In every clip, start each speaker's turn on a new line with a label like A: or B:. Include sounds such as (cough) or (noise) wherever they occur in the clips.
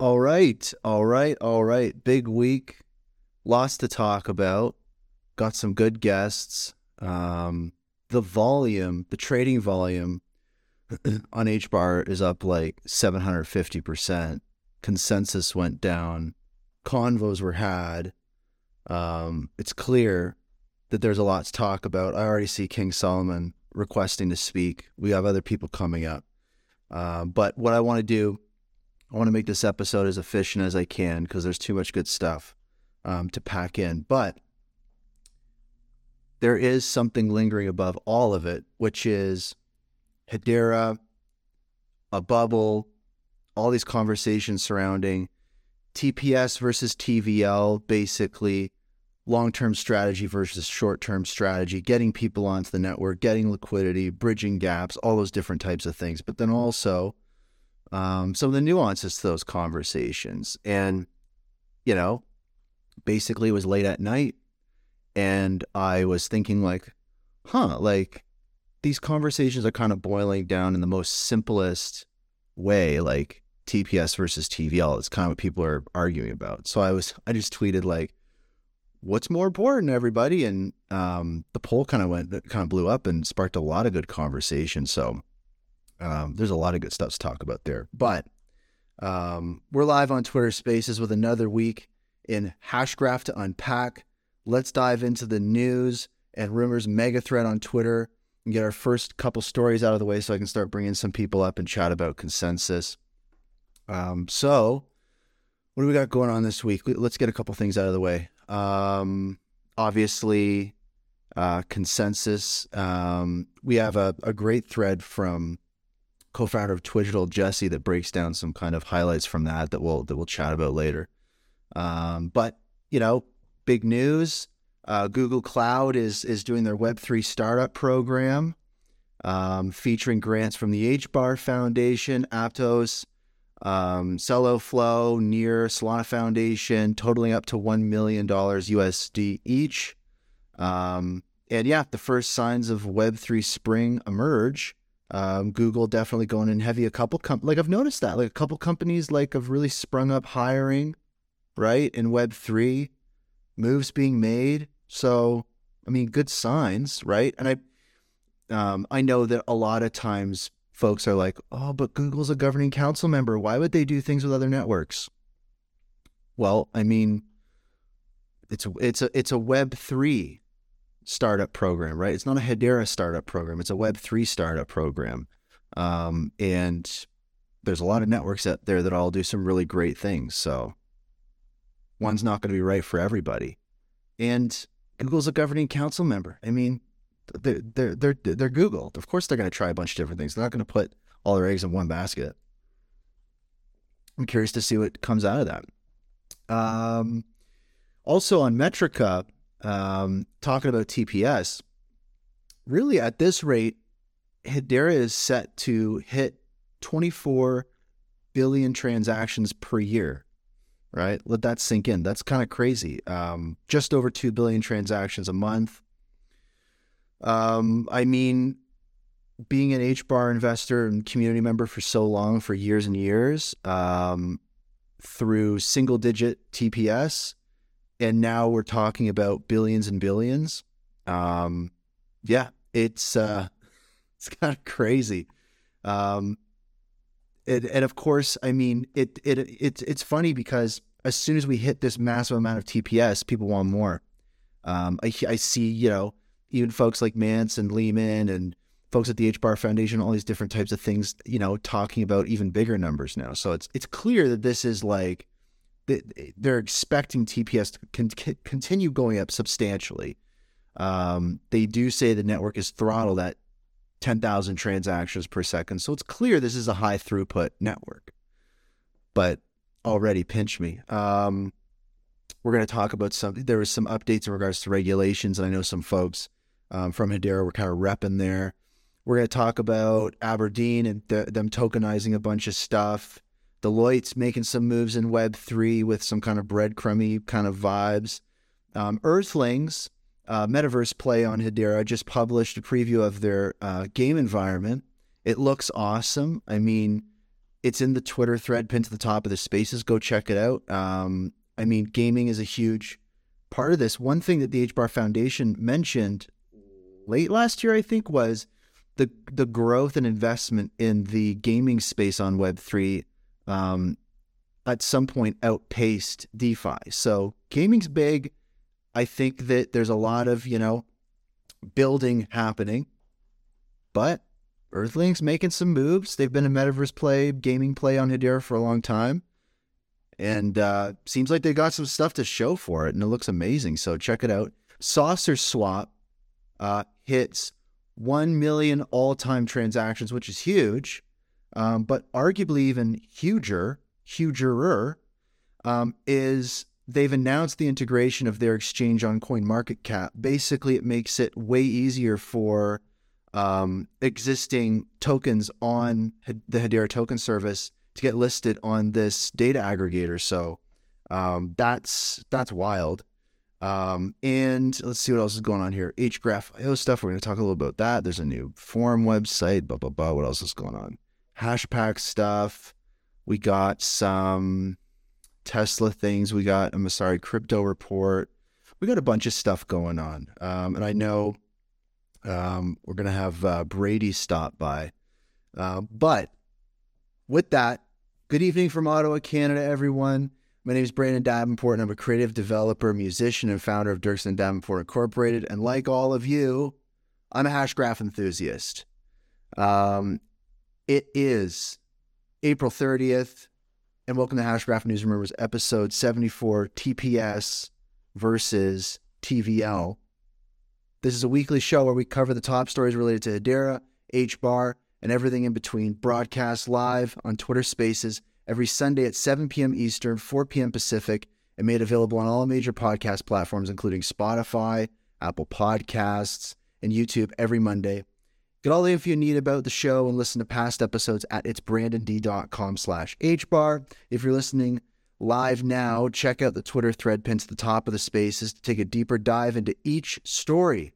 A: All right, all right, all right. Big week, lots to talk about. Got some good guests. Um, the volume, the trading volume (clears throat) on H bar is up like 750%. Consensus went down. Convos were had. Um, it's clear that there's a lot to talk about. I already see King Solomon requesting to speak. We have other people coming up. Uh, but what I want to do I want to make this episode as efficient as I can because there's too much good stuff um, to pack in. But there is something lingering above all of it, which is Hedera, a bubble, all these conversations surrounding TPS versus TVL, basically long term strategy versus short term strategy, getting people onto the network, getting liquidity, bridging gaps, all those different types of things. But then also, um, some of the nuances to those conversations. And, you know, basically it was late at night and I was thinking like, huh, like these conversations are kind of boiling down in the most simplest way, like TPS versus TVL. It's kind of what people are arguing about. So I was, I just tweeted like, what's more important, everybody? And um, the poll kind of went, kind of blew up and sparked a lot of good conversation. So um, there's a lot of good stuff to talk about there. But um, we're live on Twitter Spaces with another week in Hashgraph to unpack. Let's dive into the news and rumors mega thread on Twitter and get our first couple stories out of the way so I can start bringing some people up and chat about consensus. Um, so, what do we got going on this week? Let's get a couple things out of the way. Um, obviously, uh, consensus. Um, we have a, a great thread from co-founder of Twigital, Jesse, that breaks down some kind of highlights from that that we'll that we'll chat about later. Um, but you know, big news: uh, Google Cloud is is doing their Web three startup program, um, featuring grants from the HBAR Foundation, Aptos, um, Celo, Flow, Near, Solana Foundation, totaling up to one million dollars USD each. Um, and yeah, the first signs of Web three Spring emerge. Um, Google definitely going in heavy. A couple com- like I've noticed that like a couple companies like have really sprung up hiring, right in Web three, moves being made. So I mean, good signs, right? And I, um, I know that a lot of times folks are like, oh, but Google's a governing council member. Why would they do things with other networks? Well, I mean, it's a, it's a it's a Web three startup program, right? It's not a Hedera startup program. It's a Web3 startup program. Um, and there's a lot of networks out there that all do some really great things. So one's not going to be right for everybody. And Google's a governing council member. I mean, they're, they're, they're, they're Google. Of course, they're going to try a bunch of different things. They're not going to put all their eggs in one basket. I'm curious to see what comes out of that. Um, also on Metrika, um, talking about TPS, really at this rate, Hedera is set to hit 24 billion transactions per year, right? Let that sink in. That's kind of crazy. Um, just over 2 billion transactions a month. Um, I mean, being an HBAR investor and community member for so long, for years and years, um, through single digit TPS, and now we're talking about billions and billions. Um, yeah, it's uh, (laughs) it's kind of crazy. Um, it, and of course, I mean, it it it's it's funny because as soon as we hit this massive amount of TPS, people want more. Um, I I see, you know, even folks like Mance and Leemon and folks at the H Bar Foundation, all these different types of things, you know, talking about even bigger numbers now. So it's it's clear that this is like they're expecting TPS to continue going up substantially. Um, they do say the network is throttled at 10,000 transactions per second. So it's clear this is a high throughput network. But already pinch me. Um, we're going to talk about some, there was some updates in regards to regulations. And I know some folks um, from Hedera were kind of repping there. We're going to talk about Aberdeen and th- them tokenizing a bunch of stuff. Deloitte's making some moves in Web3 with some kind of breadcrumby kind of vibes. Um, Earthlings, uh, metaverse play on Hedera, just published a preview of their uh, game environment. It looks awesome. I mean, It's in the Twitter thread pinned to the top of the spaces. Go check it out. Um, I mean, gaming is a huge part of this. One thing that the HBAR Foundation mentioned late last year, I think, was the the growth and investment in the gaming space on Web three. Um, at some point outpaced DeFi. So gaming's big. I think that there's a lot of, you know, building happening. But Earthling's making some moves. They've been a metaverse play, gaming play on Hedera for a long time. And uh, seems like they got some stuff to show for it, and it looks amazing. So check it out. Saucer Swap uh, hits 1 million all time transactions, which is huge, um, but arguably even huger hugerer, um, is they've announced the integration of their exchange on CoinMarketCap. Basically, it makes it way easier for um, existing tokens on the Hedera token service to get listed on this data aggregator. So um, that's that's wild. Um, and let's see what else is going on here. HGraph.io stuff. We're going to talk a little about that. There's a new forum website. Blah blah blah. What else is going on? Hashpack stuff. We got some Tesla things. We got a Messari crypto report. We got a bunch of stuff going on. Um, and I know um, we're going to have uh, Brady stop by. Uh, but with that, good evening from Ottawa, Canada, everyone. My name is Brandon Davenport, and I'm a creative developer, musician, and founder of Dirksen Davenport Incorporated. And like all of you, I'm a Hashgraph enthusiast. Um, it is April 30th, and welcome to Hashgraph News Rumors, episode 74 TPS versus TVL. This is a weekly show where we cover the top stories related to Hedera, HBAR, and everything in between. Broadcast live on Twitter Spaces every Sunday at 7 p.m. Eastern, 4 p.m. Pacific, and made available on all major podcast platforms, including Spotify, Apple Podcasts, and YouTube every Monday. Get all the info you need about the show and listen to past episodes at itsbrandond.com slash hbar. If you're listening live now, check out the Twitter thread pinned to the top of the spaces to take a deeper dive into each story.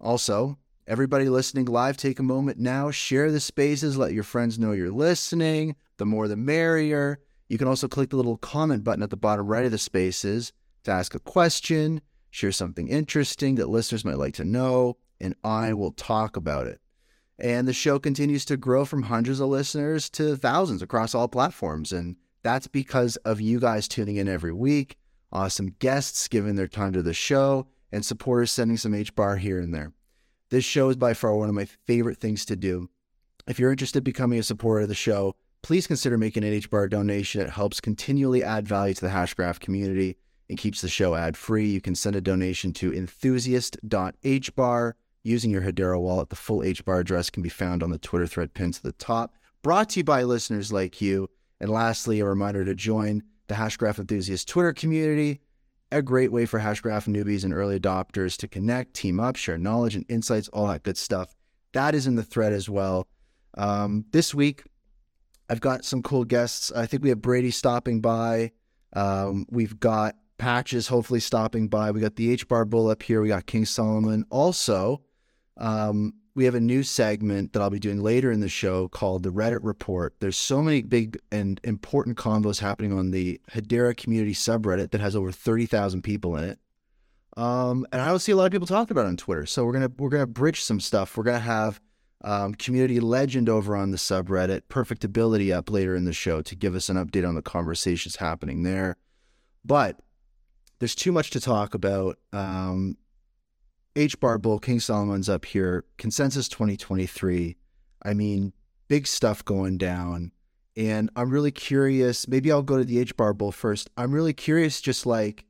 A: Also, everybody listening live, take a moment now, share the spaces, let your friends know you're listening. The more the merrier. You can also click the little comment button at the bottom right of the spaces to ask a question, share something interesting that listeners might like to know, and I will talk about it. And the show continues to grow from hundreds of listeners to thousands across all platforms. And that's because of you guys tuning in every week, awesome guests giving their time to the show, and supporters sending some H bar here and there. This show is by far one of my favorite things to do. If you're interested in becoming a supporter of the show, please consider making an H bar donation. It helps continually add value to the Hashgraph community and keeps the show ad free. You can send a donation to enthusiast.hbar using your Hedera wallet. The full HBAR address can be found on the Twitter thread pinned to the top. Brought to you by listeners like you. And lastly, a reminder to join the Hashgraph Enthusiast Twitter community, a great way for Hashgraph newbies and early adopters to connect, team up, share knowledge and insights, all that good stuff. That is in the thread as well. Um, this week, I've got some cool guests. I think we have Brady stopping by. Um, we've got Patches hopefully stopping by. We got the H Bar Bull up here. We got King Solomon. Also, um, we have a new segment that I'll be doing later in the show called the Reddit Report. There's so many big and important convos happening on the Hedera community subreddit that has over 30,000 people in it. Um, and I don't see a lot of people talking about it on Twitter. So we're gonna we're gonna bridge some stuff. We're gonna have um, community legend over on the subreddit, Perfect Ability up later in the show to give us an update on the conversations happening there. But there's too much to talk about. Um, H Bar Bull, King Solomon's up here. Consensus 2023. I mean, big stuff going down. And I'm really curious. Maybe I'll go to the H Bar Bull first. I'm really curious, just like,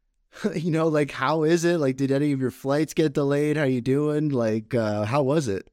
A: (laughs) you know, like, how is it? Like, did any of your flights get delayed? How you doing? Like, uh, how was it?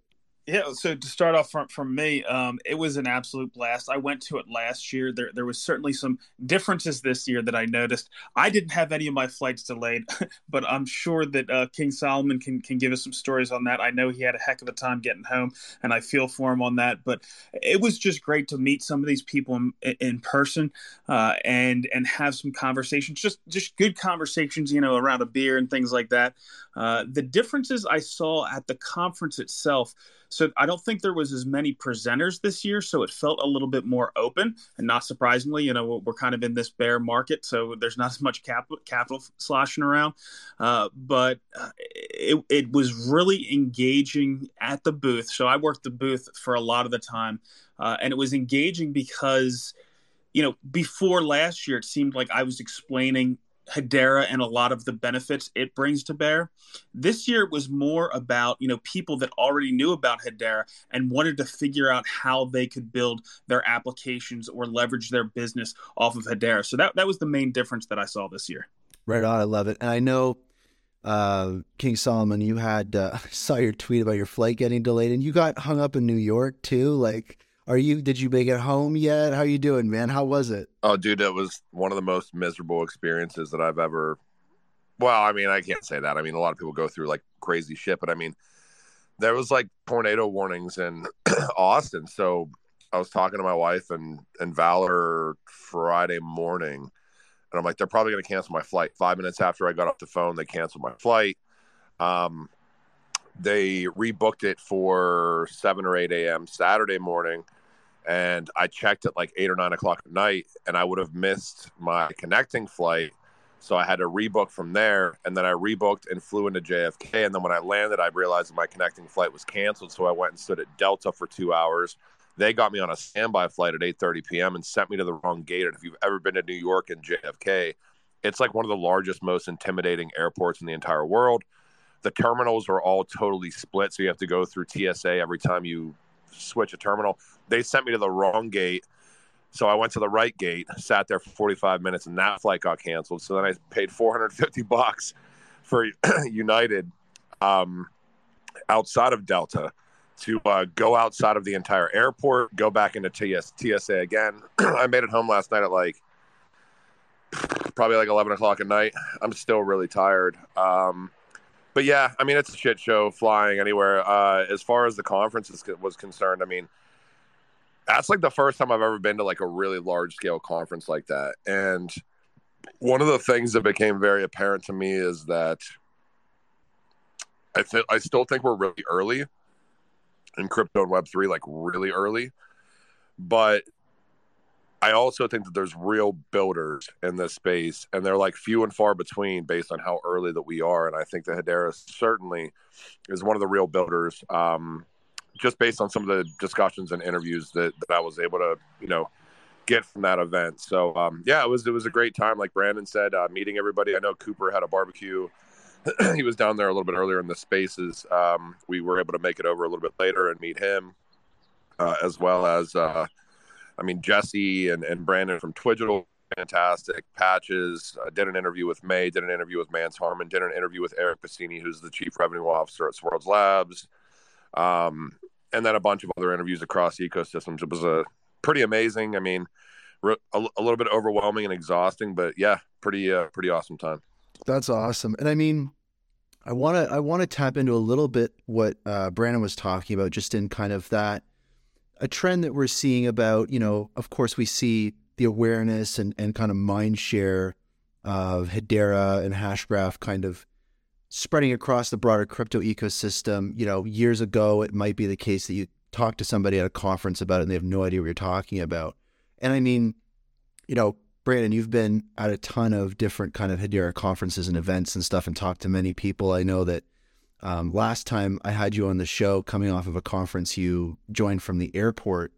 B: Yeah, so to start off from from me, um, it was an absolute blast. I went to it last year. There there was certainly some differences this year that I noticed. I didn't have any of my flights delayed, (laughs) but I'm sure that uh, King Solomon can can give us some stories on that. I know he had a heck of a time getting home, and I feel for him on that. But it was just great to meet some of these people in, in person uh, and and have some conversations, just just good conversations, you know, around a beer and things like that. Uh, the differences I saw at the conference itself. So I don't think there was as many presenters this year, so it felt a little bit more open. And not surprisingly, you know, we're kind of in this bear market, so there's not (laughs) as much capital, capital sloshing around. Uh, but uh, it, it was really engaging at the booth. So I worked the booth for a lot of the time, uh, and it was engaging because you know, before last year, it seemed like I was explaining Hedera and a lot of the benefits it brings to bear. This year was more about, you know, people that already knew about Hedera and wanted to figure out how they could build their applications or leverage their business off of Hedera. So that that was the main difference that I saw this year.
A: Right on, I love it. And I know uh, King Solomon, you had uh, (laughs) saw your tweet about your flight getting delayed and you got hung up in New York too. Like are you? Did you make it home yet? How you doing, man? How was it?
C: Oh, dude, it was one of the most miserable experiences that I've ever. Well, I mean, I can't say that. I mean, a lot of people go through like crazy shit, but I mean, there was like tornado warnings in (clears throat) Austin. So I was talking to my wife and and Valor Friday morning, and I'm like, they're probably going to cancel my flight. Five minutes after I got off the phone, they canceled my flight. Um, they rebooked it for seven or eight a.m. Saturday morning and I checked at like eight or nine o'clock at night, and I would have missed my connecting flight. So I had to rebook from there, and then I rebooked and flew into JFK. And then when I landed, I realized my connecting flight was canceled. So I went and stood at Delta for two hours. They got me on a standby flight at 8:30 p.m. and sent me to the wrong gate. And if you've ever been to New York and JFK, it's like one of the largest, most intimidating airports in the entire world. The terminals are all totally split, so you have to go through TSA every time you switch a terminal. They sent me to the wrong gate. So I went to the right gate, sat there for 45 minutes, and that flight got canceled. So then I paid 450 bucks for (clears throat) United um, outside of Delta to uh, go outside of the entire airport, go back into TS, TSA again. (clears throat) I made it home last night at like probably like 11 o'clock at night. I'm still really tired. Um, but yeah, I mean, it's a shit show flying anywhere. Uh, as far as the conference is, was concerned, I mean, that's like the first time I've ever been to like a really large scale conference like that. And one of the things that became very apparent to me is that I th- I still think we're really early in crypto and Web three, like really early. But I also think that there's real builders in this space, and they're like few and far between based on how early that we are. And I think that Hedera certainly is one of the real builders, um, just based on some of the discussions and interviews that, that I was able to, you know, get from that event. So um, yeah, it was it was a great time. Like Brandon said, uh, meeting everybody. I know Cooper had a barbecue. (clears throat) he was down there a little bit earlier in the spaces. Um, we were able to make it over a little bit later and meet him, uh, as well as. Uh, I mean, Jesse and, and Brandon from Twigital, fantastic. Patches uh, did an interview with May, did an interview with Mance Harmon, did an interview with Eric Piscini, who's the chief revenue officer at Swirlds Labs, um, and then a bunch of other interviews across ecosystems. It was a pretty amazing. I mean, a, a little bit overwhelming and exhausting, but yeah, pretty uh, pretty awesome time.
A: That's awesome, and I mean. I want to I want to tap into a little bit what uh, Brandon was talking about, just in kind of that a trend that we're seeing about, you know, of course, we see the awareness and, and kind of mind share of Hedera and Hashgraph kind of spreading across the broader crypto ecosystem. You know, years ago, it might be the case that you talk to somebody at a conference about it and they have no idea what you're talking about. And I mean, you know, Brandon, you've been at a ton of different kind of Hedera conferences and events and stuff and talked to many people. I know that um, last time I had you on the show, coming off of a conference you joined from the airport,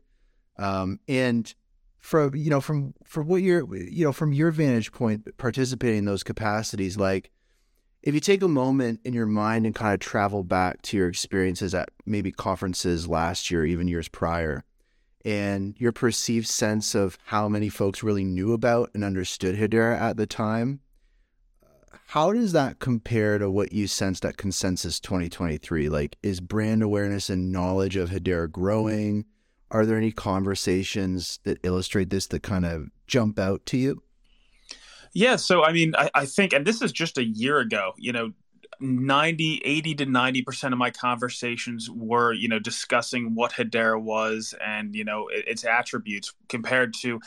A: um, and from you know from from what you're you know from your vantage point, participating in those capacities, like if you take a moment in your mind and kind of travel back to your experiences at maybe conferences last year, even years prior, and your perceived sense of how many folks really knew about and understood Hedera at the time how does that compare to what you sensed at Consensus 2023? Like, is brand awareness and knowledge of Hedera growing? Are there any conversations that illustrate this that kind of jump out to you?
B: Yeah, so I mean, I, I think, and this is just a year ago, you know, 90 80 to 90 percent of my conversations were you know discussing what hedera was and you know its attributes compared to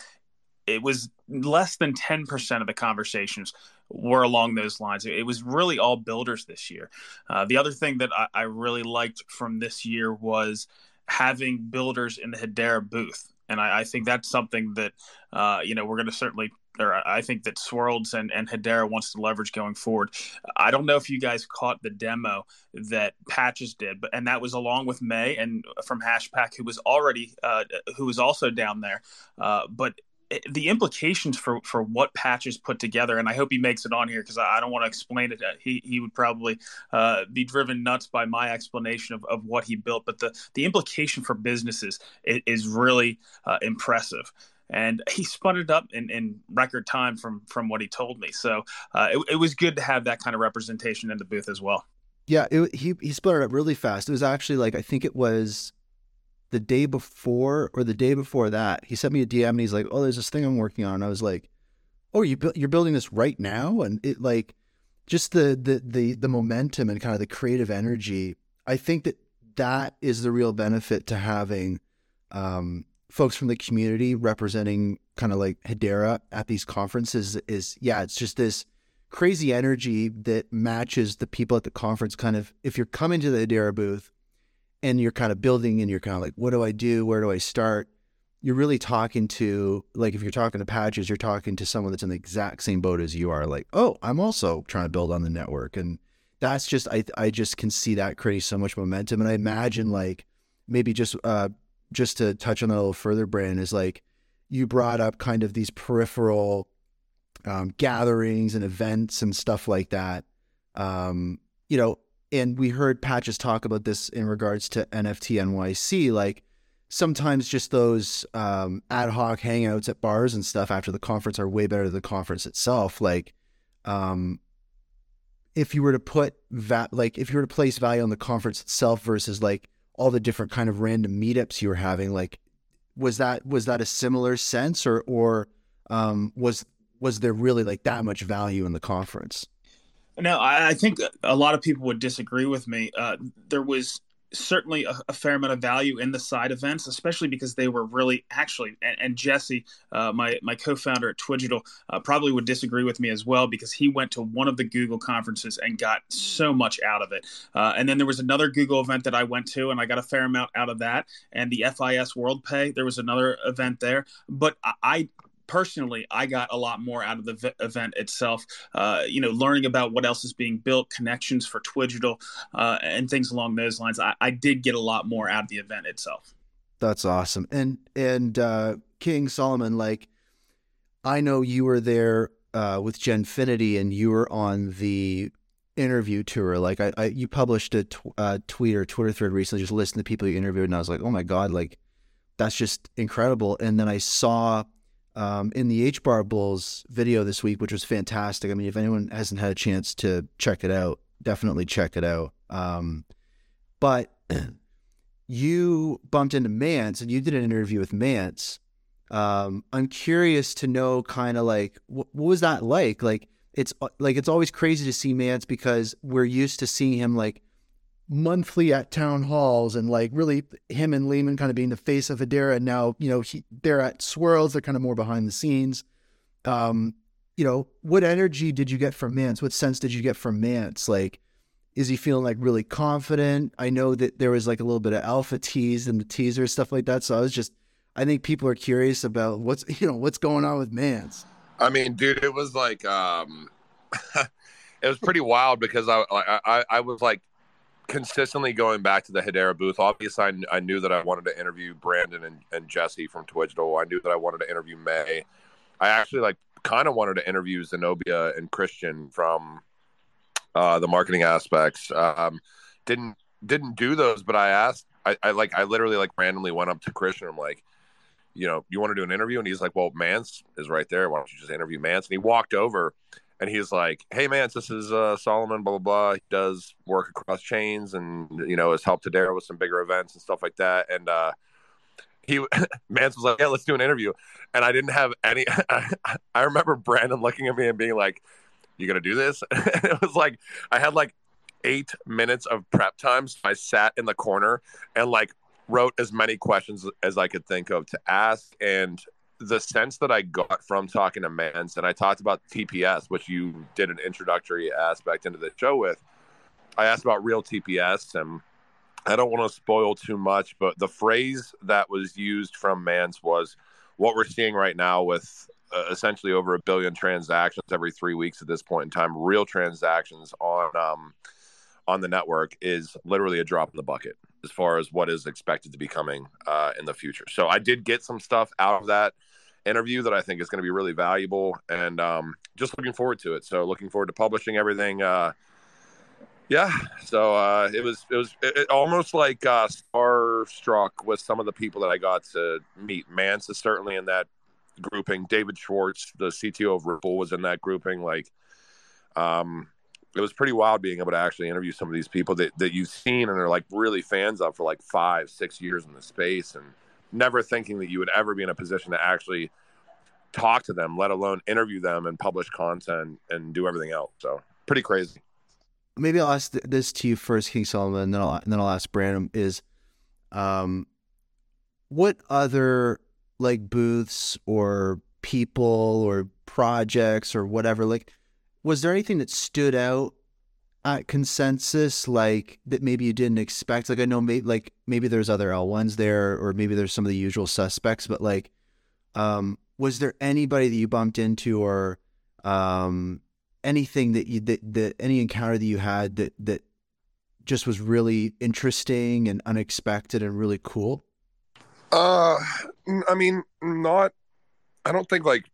B: it was less than 10% of the conversations were along those lines. It was really all builders this year. Uh, the other thing that I, I, really liked from this year was having builders in the Hedera booth. And I, I think that's something that, uh, you know, we're going to certainly or I think that Swirlds and, and Hedera wants to leverage going forward. I don't know if you guys caught the demo that Patches did, but and that was along with May and from Hashpack, who was already uh, who was also down there. Uh, but the implications for for what Patch patches put together and i hope he makes it on here because I, I, don't want to explain it. He, he would probably uh, be driven nuts by my explanation of, of what he built but the the implication for businesses is, is really uh, impressive. And he spun it up in, in record time from from what he told me. So uh, it, it was good to have that kind of representation in the booth as well.
A: Yeah it, he, he spun it up really fast. It was actually like i think it was the day before or the day before that, he sent me a DM and he's like, "Oh, there's this thing I'm working on." And I was like, "Oh, you you're building this right now?" And it like just the the the the momentum and kind of the creative energy. I think that that is the real benefit to having um, folks from the community representing kind of like Hedera at these conferences. Is yeah, it's just this crazy energy that matches the people at the conference. Kind of if you're coming to the Hedera booth and you're kind of building and you're kind of like, what do I do? Where do I start? You're really talking to, like, if you're talking to Patches, you're talking to someone that's in the exact same boat as you are. Like, oh, I'm also trying to build on the network. And that's just, I, I just can see that creating so much momentum. And I imagine, like, maybe just, uh, just to touch on that a little further, Brandon, is like, you brought up kind of these peripheral um, gatherings and events and stuff like that. Um, you know, and we heard Patches talk about this in regards to NFT NYC. Like sometimes just those um, ad hoc hangouts at bars and stuff after the conference are way better than the conference itself. Like, um, if you were to put that, like if you were to place value on the conference itself versus like all the different kind of random meetups you were having, like was that was that a similar sense, or or um, was was there really like that much value in the conference?
B: No, I, think a lot of people would disagree with me. Uh, there was certainly a, a, fair amount of value in the side events, especially because they were really actually. And, and Jesse, uh, my my co-founder at Twigital, uh, probably would disagree with me as well because he went to one of the Google conferences and got so much out of it. Uh, and then there was another Google event that I went to, and I got a fair amount out of that. And the FIS World Pay, there was another event there, but I personally, I got a lot more out of the v- event itself. Uh, you know, learning about what else is being built, connections for Twigital, uh, and things along those lines. I, I, did get a lot more out of the event itself.
A: That's awesome. And and uh, King Solomon, like, I know you were there uh, with Genfinity, and you were on the interview tour. Like, I, I you published a tw- uh, tweet or Twitter thread recently, just listening to people you interviewed, and I was like, oh my god, like. That's just incredible. And then I saw um, in the H Bar Bulls video this week, which was fantastic. I mean, if anyone hasn't had a chance to check it out, definitely check it out. Um, but (clears throat) you bumped into Mance and you did an interview with Mance. Um, I'm curious to know kind of like what, what was that like? Like it's like it's always crazy to see Mance because we're used to seeing him like monthly at town halls and like really him and Leemon kind of being the face of Hedera. And now, you know, he, they're at Swirlds, they're kind of more behind the scenes. Um, you know, what energy did you get from Mance? What sense did you get from Mance? Like, is he feeling like really confident? I know that there was like a little bit of alpha tease in the teaser, stuff like that. So I was just, I think people are curious about what's, (laughs) you know, what's going on with Mance.
C: I mean, dude, it was like, um, (laughs) it was pretty wild because I, I, I was like, consistently going back to the Hedera booth. Obviously, I, I knew that I wanted to interview Brandon and, and Jesse from Twigital. I knew that I wanted to interview May. I actually like kind of wanted to interview Zenobia and Christian from uh, the marketing aspects. Um, didn't didn't do those, but I asked. I, I like I literally like randomly went up to Christian. I'm like, you know, you want to do an interview? And he's like, well, Mance is right there. Why don't you just interview Mance? And he walked over and he's like, "Hey, man, this is uh, Solomon. Blah blah blah. He does work across chains, and you know, has helped Hedera with some bigger events and stuff like that." And uh, he (laughs) Mance was like, "Yeah, let's do an interview." And I didn't have any. (laughs) I remember Brandon looking at me and being like, "You gonna do this?" (laughs) And it was like I had like eight minutes of prep time. So I sat in the corner and like wrote as many questions as I could think of to ask, and the sense that I got from talking to Mance, and I talked about TPS, which you did an introductory aspect into the show with. I asked about real TPS, and I don't want to spoil too much, but the phrase that was used from Mance was what we're seeing right now with uh, essentially over a billion transactions every three weeks at this point in time, real transactions on um, on the network is literally a drop in the bucket as far as what is expected to be coming uh, in the future. So I did get some stuff out of that interview that I think is going to be really valuable, and um, just looking forward to it. So looking forward to publishing everything. Uh, yeah, so uh, it was it was it, it almost like uh, starstruck with some of the people that I got to meet. Mance is certainly in that grouping. David Schwartz, the CTO of Ripple, was in that grouping. Like, um, it was pretty wild being able to actually interview some of these people that, that you've seen and are like really fans of for like five, six years in the space and never thinking that you would ever be in a position to actually talk to them, let alone interview them and publish content and do everything else. So pretty crazy.
A: Maybe I'll ask this to you first, King Solomon, and then I'll, and then I'll ask Brandon is, um, what other like booths or people or projects or whatever, like, was there anything that stood out at consensus like that maybe you didn't expect? Like i know maybe like maybe there's other l1s there or maybe there's some of the usual suspects but like um was there anybody that you bumped into or um anything that you that, that any encounter that you had that that just was really interesting and unexpected and really cool?
C: Uh i mean not i don't think like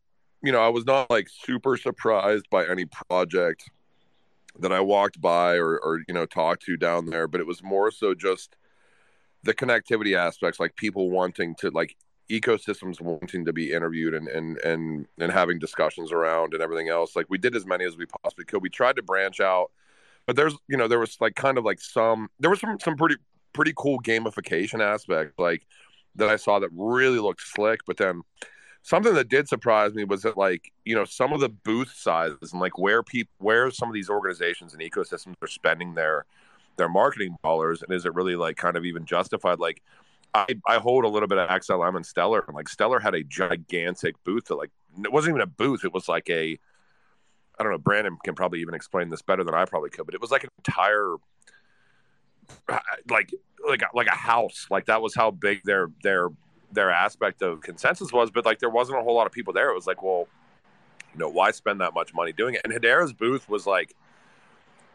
C: you know i was not like super surprised by any project that I walked by or, or you know talked to down there, but it was more so just the connectivity aspects, like people wanting to like ecosystems wanting to be interviewed and and and and having discussions around and everything else. Like we did as many as we possibly could. We tried to branch out, but there's you know there was like kind of like some there was some some pretty pretty cool gamification aspects like that I saw that really looked slick, but then something that did surprise me was that like you know some of the booth sizes and like where people where some of these organizations and ecosystems are spending their their marketing dollars and is it really like kind of even justified? Like I, I hold a little bit of XLM and Stellar and like Stellar had a gigantic booth that like it wasn't even a booth it was like a I don't know Brandon can probably even explain this better than I probably could but it was like an entire like like like a house like that was how big their their their aspect of consensus was, but like there wasn't a whole lot of people there. It was like, well, you know, why spend that much money doing it? And Hedera's booth was like,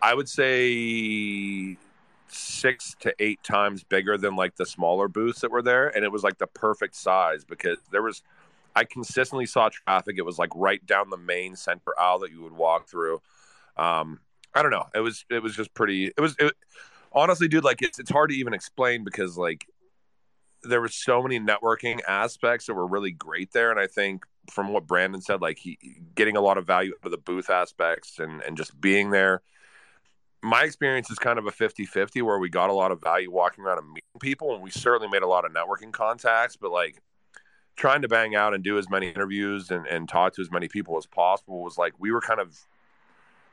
C: I would say six to eight times bigger than like the smaller booths that were there. And it was like the perfect size because there was, I consistently saw traffic. It was like right down the main center aisle that you would walk through. Um, I don't know. It was, it was just pretty, it was, it, honestly, dude, like it's, it's hard to even explain because like there were so many networking aspects that were really great there. And i think from what brandon said like he getting a lot of value out of the booth aspects and and just being there. My experience is kind of a 50-50 where we got a lot of value walking around and meeting people and we certainly made a lot of networking contacts but like trying to bang out and do as many interviews and, and talk to as many people as possible was like we were kind of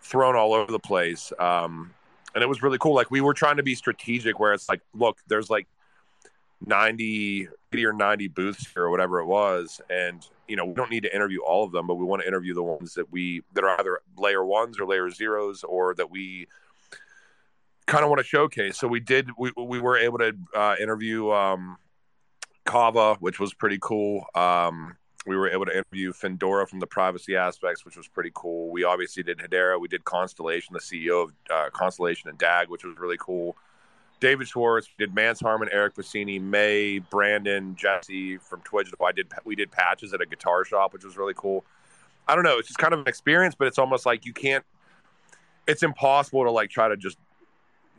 C: thrown all over the place um, and it was really cool. Like we were trying to be strategic where it's like look there's like 90 80 or 90 booths here, or whatever it was and you know we don't need to interview all of them but we want to interview the ones that we that are either layer ones or layer zeros or that we kind of want to showcase so we did we, we were able to uh, interview um, kava which was pretty cool um, we were able to interview Findora from the privacy aspects, which was pretty cool. We obviously did Hedera. We did Constellation, the CEO of uh, Constellation and DAG, which was really cool. David Schwartz, did Mance Harmon, Eric Piscini, May, Brandon, Jesse from Twitch. I did we did patches at a guitar shop, which was really cool. I don't know, it's just kind of an experience, but it's almost like you can't. It's impossible to like try to just,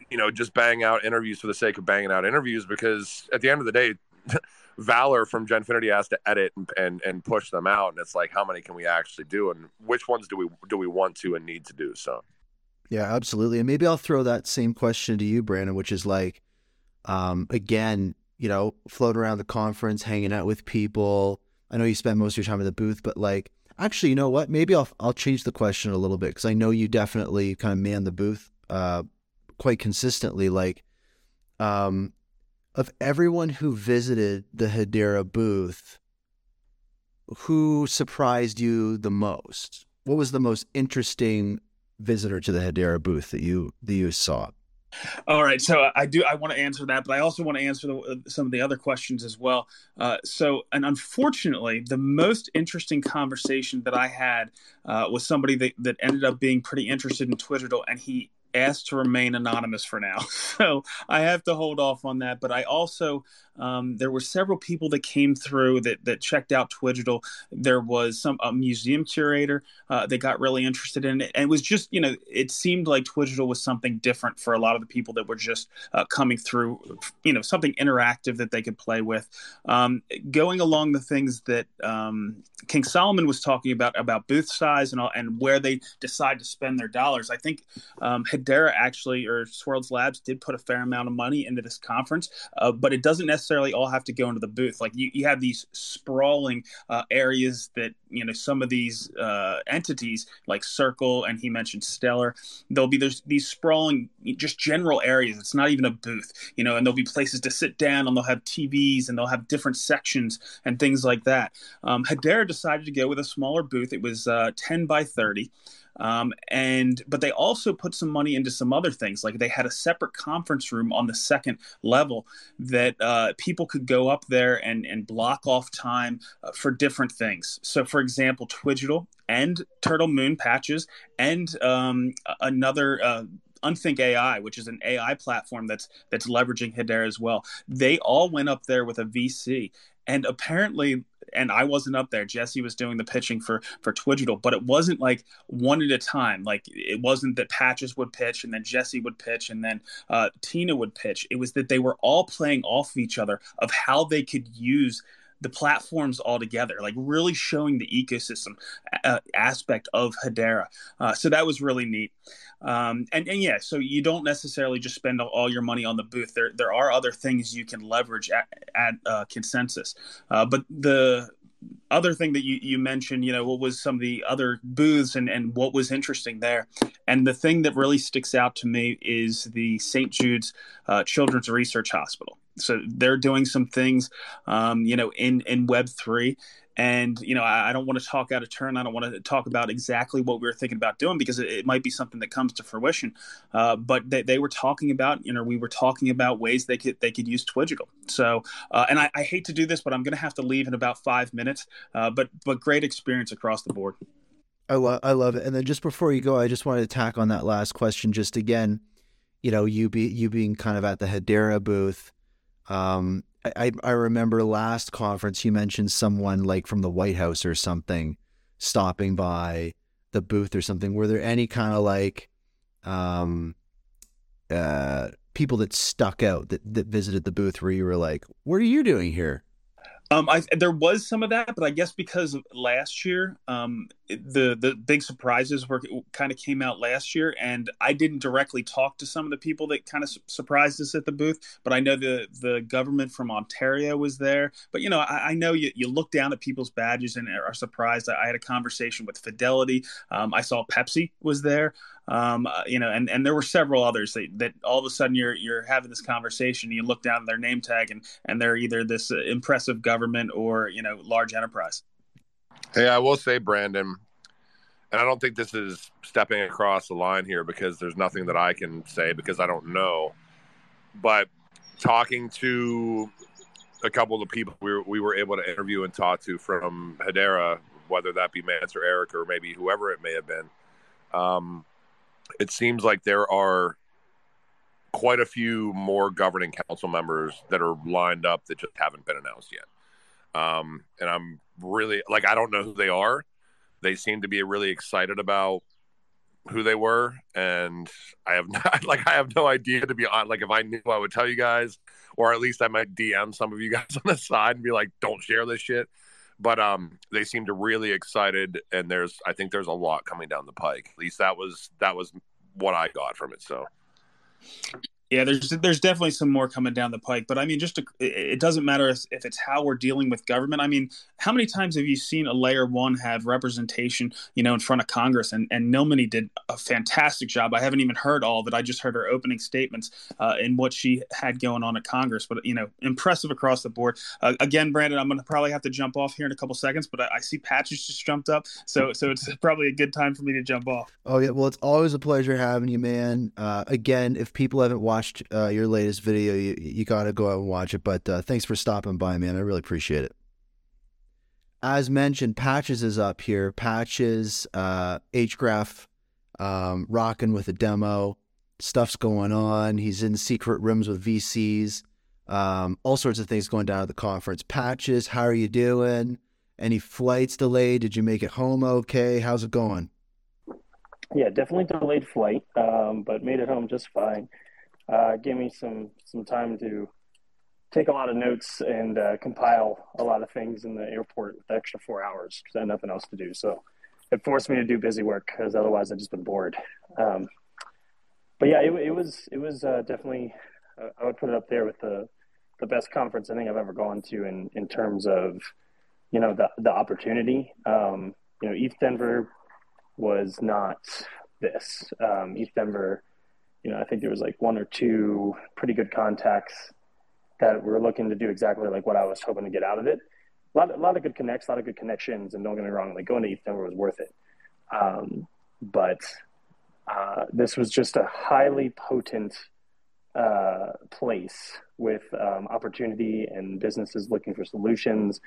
C: you know, just bang out interviews for the sake of banging out interviews because at the end of the day, (laughs) Valor from Genfinity has to edit and, and and push them out, and it's like how many can we actually do, and which ones do we do we want to and need to do? So
A: yeah, absolutely. And maybe I'll throw that same question to you, Brandon, which is like, um, again, you know, floating around the conference, hanging out with people. I know you spend most of your time in the booth, but like, actually, you know what? Maybe I'll I'll change the question a little bit because I know you definitely kind of man the booth uh, quite consistently. Like, um, of everyone who visited the Hedera booth, who surprised you the most? What was the most interesting visitor to the Hedera booth that you that you saw?
B: All right, so I do. I want to answer that, but I also want to answer the, some of the other questions as well. Uh, so, and unfortunately, the most interesting conversation that I had uh, was somebody that, that ended up being pretty interested in Twiddle, and he asked to remain anonymous for now. (laughs) So I have to hold off on that. But I also, um, there were several people that came through that, that checked out Twigital. There was some a museum curator uh, that got really interested in it. And it was just, you know, it seemed like Twigital was something different for a lot of the people that were just uh, coming through, you know, something interactive that they could play with. Um, going along the things that um, King Solomon was talking about, about booth size and, all, and where they decide to spend their dollars, I think um, Hedera actually, or Swirlds Labs, did put a fair amount of money into this conference, uh, but it doesn't necessarily all have to go into the booth. Like you, you have these sprawling uh, areas that you know some of these uh, entities, like Circle, and he mentioned Stellar, there'll be there's these sprawling, just general areas. It's not even a booth, you know, and there'll be places to sit down, and they'll have TVs, and they'll have different sections and things like that. Um, Hedera decided to go with a smaller booth. It was uh, 10 by 30. Um, and but they also put some money into some other things. Like they had a separate conference room on the second level that uh, people could go up there and and block off time uh, for different things. So, for example, Twigital and Turtle Moon patches and um, another. Uh, Unthink AI, which is an AI platform that's that's leveraging Hedera as well. They all went up there with a VC, and apparently and I wasn't up there. Jesse was doing the pitching for for Twigital, but it wasn't like one at a time. Like it wasn't that Patches would pitch and then Jesse would pitch and then uh, Tina would pitch. It was that they were all playing off of each other of how they could use the platforms all together, like really showing the ecosystem uh, aspect of Hedera. Uh, so that was really neat. Um, and, and yeah, so you don't necessarily just spend all your money on the booth. There, there are other things you can leverage at, at uh, consensus. Uh, but the other thing that you, you mentioned, you know, what was some of the other booths and, and what was interesting there. And the thing that really sticks out to me is the St. Jude's uh, Children's Research Hospital. So they're doing some things, um, you know, in, in Web three, and you know, I, I, don't want to talk out of turn. I don't want to talk about exactly what we were thinking about doing because it, it might be something that comes to fruition. Uh, but they, they were talking about, you know, we were talking about ways they could they could use Twigital. So, uh, and I, I, hate to do this, but I'm going to have to leave in about five minutes. Uh, but but great experience across the board.
A: I love I love it. And then just before you go, I just wanted to tack on that last question. Just again, you know, you be you being kind of at the Hedera booth um, I, I remember last conference you mentioned someone like from the White House or something stopping by the booth or something. Were there any kind of like um, uh, people that stuck out that, that visited the booth where you were like, "What are you doing here?"
B: Um, I, there was some of that, but I guess because last year, um, the the big surprises were kind of came out last year, and I didn't directly talk to some of the people that kind of su- surprised us at the booth. But I know the the government from Ontario was there. But you know, I, I know you, you look down at people's badges and are surprised. I, I had a conversation with Fidelity. Um, I saw Pepsi was there um, uh, you know, and, and there were several others that, that all of a sudden you're you're having this conversation, you look down their name tag, and and they're either this uh, impressive government or you know large enterprise.
C: Hey, I will say, Brandon, and I don't think this is stepping across the line here because there's nothing that I can say because I don't know. But talking to a couple of the people we were, we were able to interview and talk to from Hedera, whether that be Mance or Eric or maybe whoever it may have been, um, it seems like there are quite a few more governing council members that are lined up that just haven't been announced yet. Um, and I'm really like I don't know who they are. They seem to be really excited about who they were, and I have (laughs) not like I have no idea to be on. Like if I knew, I would tell you guys, or at least I might DM some of you guys (laughs) on the side and be like, "Don't share this shit." But um, they seem to really excited, and there's I think there's a lot coming down the pike. At least that was that was what I got from it. So.
B: Yeah, there's there's definitely some more coming down the pike, but I mean, just to, it doesn't matter if it's how we're dealing with government. I mean, how many times have you seen a layer one have representation, you know, in front of Congress? And and Nilmini did a fantastic job. I haven't even heard all it. I just heard her opening statements uh, in what she had going on at Congress, but you know, impressive across the board. Uh, again, Brandon, I'm going to probably have to jump off here in a couple seconds, but I, I see Patches just jumped up, so so it's (laughs) probably a good time for me to jump off.
A: Oh yeah, well, it's always a pleasure having you, man. Uh, again, if people haven't watched watched uh, your latest video, you, you got to go out and watch it. But uh, thanks for stopping by, man. I really appreciate it. As mentioned, Patches is up here. Patches, uh, HGraph, um, rocking with a demo. Stuff's going on. He's in secret rooms with VCs. Um, all sorts of things going down at the conference. Patches, how are you doing? Any flights delayed? Did you make it home okay? How's it going?
D: Yeah, definitely delayed flight, um, but made it home just fine uh, gave me some some time to take a lot of notes and uh, compile a lot of things in the airport with the extra four hours because I had nothing else to do. So it forced me to do busy work because otherwise I'd just been bored. Um, but yeah, it, it, was it was uh, definitely uh, I would put it up there with the the best conference I think I've ever gone to in in terms of you know the the opportunity. Um, you know, ETH Denver was not this. Um, ETH Denver you know, I think there was like one or two pretty good contacts that were looking to do exactly like what I was hoping to get out of it. A lot, a lot of good connects, a lot of good connections, and don't get me wrong, like going to ETH Denver was worth it. Um, but uh, this was just a highly potent uh, place with um, opportunity and businesses looking for solutions,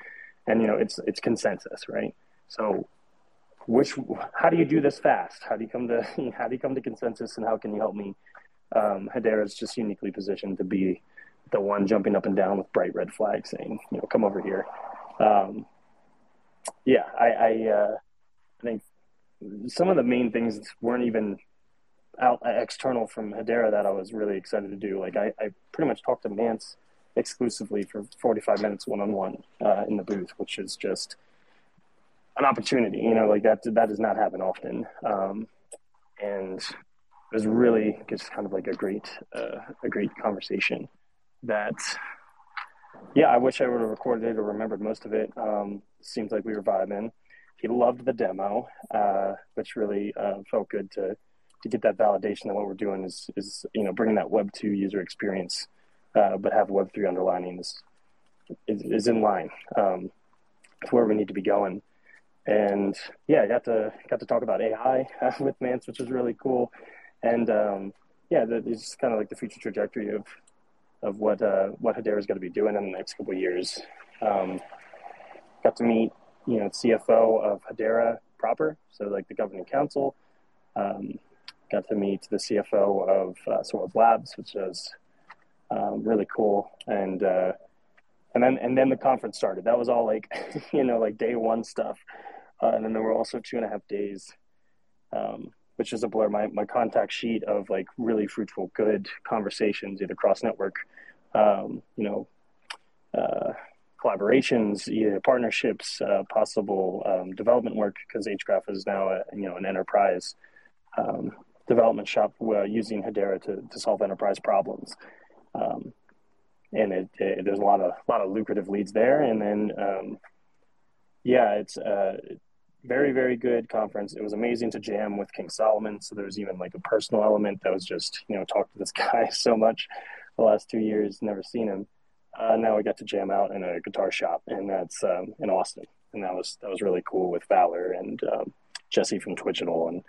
D: and you know, it's it's consensus, right? So which how do you do this fast? How do you come to (laughs) how do you come to consensus and how can you help me? Um, Hedera is just uniquely positioned to be the one jumping up and down with bright red flags saying you know come over here. Um, yeah i I, uh, I think some of the main things weren't even out external from Hedera that I was really excited to do. Like I, I pretty much talked to Mance exclusively for 45 minutes one on one in the booth, which is just an opportunity. You know, like that that does not happen often. Um, and it was really just kind of like a great uh, a great conversation. That yeah, I wish I would have recorded it or remembered most of it. Um, seems like we were vibing. He loved the demo, uh, which really uh, felt good to to get that validation that what we're doing is is you know bringing that Web two user experience, uh, but have Web three underlining is, is, is in line um, where we need to be going and yeah, I got to got to talk about AI (laughs) with Mance, which was really cool. And um, yeah, it's just kind of like the future trajectory of of what uh, what Hedera is going to be doing in the next couple of years. Um, got to meet you know CFO of Hedera proper, so like the governing council. Um, got to meet the CFO of uh, Swirlds Labs, which was um, really cool. And uh, and then and then the conference started. That was all like (laughs) you know like day one stuff. Uh, and then there were also two and a half days, um, which is a blur. My, my contact sheet of like really fruitful, good conversations, either cross network, um, you know, uh, collaborations, either partnerships, uh, possible um, development work, because HGraph is now a, you know an enterprise um, development shop uh, using Hedera to, to solve enterprise problems. Um, and it, it, there's a lot of lot of lucrative leads there, and then um, yeah, it's uh, very very good conference. It was amazing to jam with king solomon. So there was even like a personal element that was just you know talk to this (laughs) guy so much the last two years never seen him. Uh, now we got to jam out in a guitar shop and that's um, in austin. And that was that was really cool with valor and um, jesse from Twigital and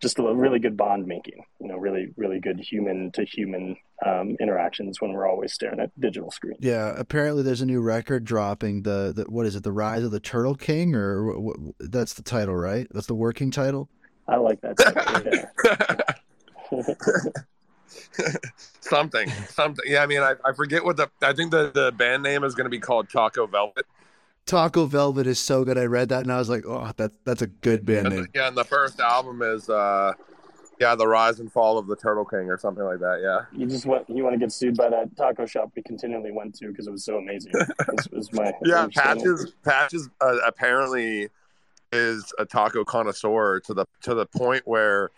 D: just a really good bond making, you know, really, really good human to human um, interactions when we're always staring at digital screens.
A: Yeah, apparently there's a new record dropping. The, the what is it? The Rise of the Turtle King, or what, that's the title, right? That's the working title.
D: I like that. (laughs)
C: something, something. Yeah, I mean, I, I forget what the. I think the the band name is going to be called Taco Velvet.
A: Taco Velvet is so good. I read that and I was like, oh, that's that's a good band name.
C: Yeah, and the first album is uh yeah, the rise and fall of the Turtle King or something like that. Yeah.
D: You just want you want to get sued by that taco shop we continually went to because it was so amazing. this was my (laughs)
C: yeah. Patches Patches uh, apparently is a taco connoisseur to the to the point where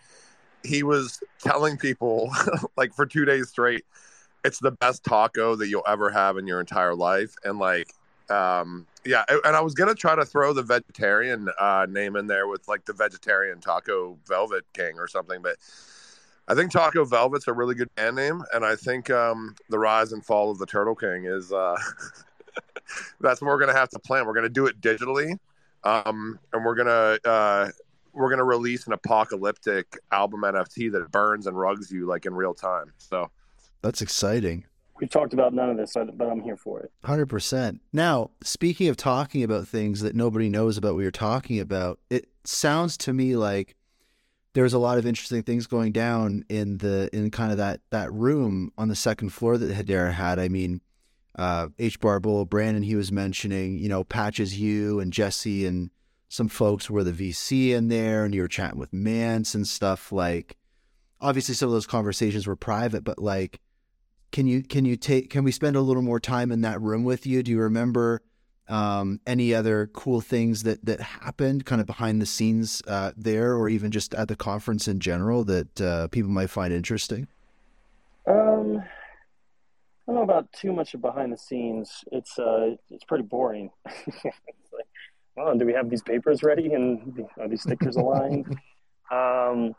C: he was telling people (laughs) like for two days straight, it's the best taco that you'll ever have in your entire life, and like um yeah and i was gonna try to throw the vegetarian uh name in there with like the vegetarian taco velvet king or something but i think taco velvet's a really good band name and i think um the rise and fall of the turtle king is uh (laughs) that's what we're gonna have to plan. We're gonna do it digitally um and we're gonna uh we're gonna release an apocalyptic album nft that burns and rugs you like in real time so.
A: That's exciting
D: We've talked about none of this, but I'm here for it.
A: 100%. Now, speaking of talking about things that nobody knows about what you're talking about, it sounds to me like there's a lot of interesting things going down in the in kind of that that room on the second floor that Hedera had. I mean, uh, HBAR Bull, Brandon, he was mentioning, you know, Patches, you and Jesse and some folks were the VC in there, and you were chatting with Mance and stuff. Like, obviously, some of those conversations were private, but like, can you can you take can we spend a little more time in that room with you? Do you remember um, any other cool things that that happened kind of behind the scenes uh, there, or even just at the conference in general that uh, people might find interesting?
D: Um, I don't know about too much of behind the scenes. It's uh, it's pretty boring. (laughs) it's like, well, do we have these papers ready and are these stickers aligned? (laughs) um,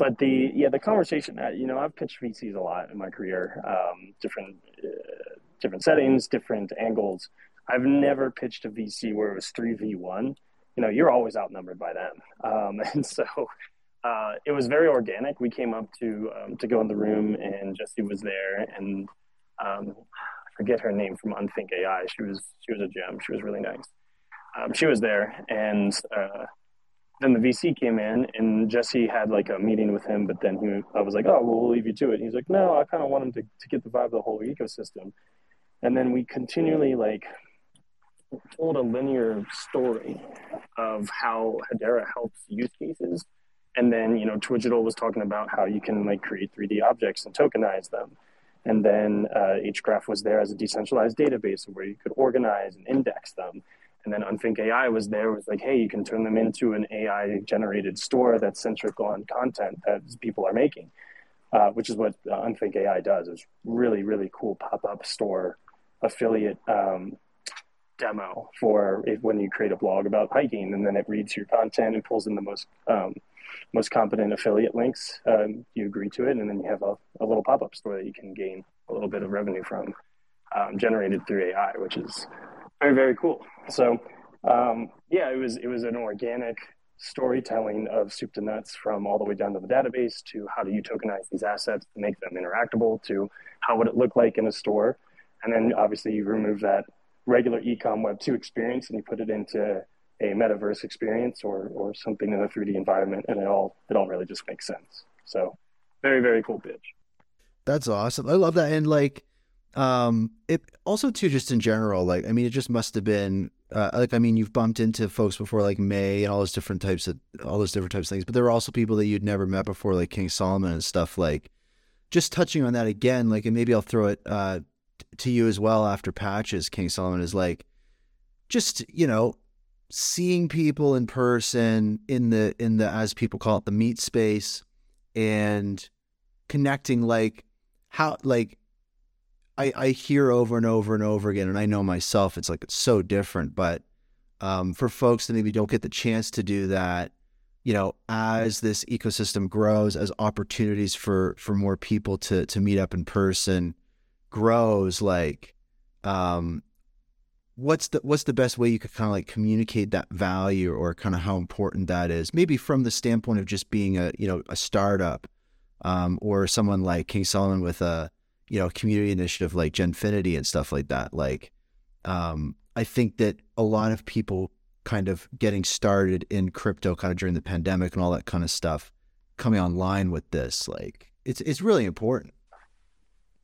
D: but the yeah the conversation that you know I've pitched VCs a lot in my career, um, different uh, different settings, different angles. I've never pitched a VC where it was three v one. You know, you're always outnumbered by them, um, (laughs) and so uh, it was very organic. We came up to um, to go in the room, and Jesse was there, and um, I forget her name from Unthink AI. She was she was a gem. She was really nice. Um, she was there, and uh, then the VC came in and Jesse had like a meeting with him, but then he, I was like, oh, well, we'll leave you to it. he's like, no, I kind of want him to, to get the vibe of the whole ecosystem. And then we continually like told a linear story of how Hedera helps use cases. And then, you know, Twigital was talking about how you can like create 3D objects and tokenize them. And then uh, HGraph was there as a decentralized database where you could organize and index them. And then Unthink AI was there, was like, hey, you can turn them into an AI generated store that's centric on content that people are making, uh, which is what uh, Unthink AI does. It's really, really cool pop up store affiliate um, demo for if, when you create a blog about hiking and then it reads your content and pulls in the most um, most competent affiliate links. Um, you agree to it, and then you have a, a little pop up store that you can gain a little bit of revenue from, um, generated through AI, which is very very cool. So um, yeah, it was it was an organic storytelling of soup to nuts from all the way down to the database to how do you tokenize these assets to make them interactable to how would it look like in a store, and then obviously you remove that regular ecom web 2 experience and you put it into a metaverse experience or or something in a 3D environment and it all it all really just makes sense. So very very cool pitch.
A: That's awesome. I love that and like um it also too just in general like i mean it just must have been uh, like i mean you've bumped into folks before like may and all those different types of all those different types of things but there were also people that you'd never met before like king solomon and stuff like just touching on that again like and maybe i'll throw it uh to you as well after patches king solomon is like just you know seeing people in person in the in the as people call it the meat space and connecting like how like I, I hear over and over and over again, and I know myself, it's like it's so different. But um, for folks that maybe don't get the chance to do that, you know, as this ecosystem grows, as opportunities for for more people to to meet up in person grows, like, um, what's the what's the best way you could kind of like communicate that value or kind of how important that is? Maybe from the standpoint of just being a you know a startup, um, or someone like King Solomon with a you know, community initiative like Genfinity and stuff like that. Like, um, I think that a lot of people kind of getting started in crypto kind of during the pandemic and all that kind of stuff coming online with this, like it's it's really important.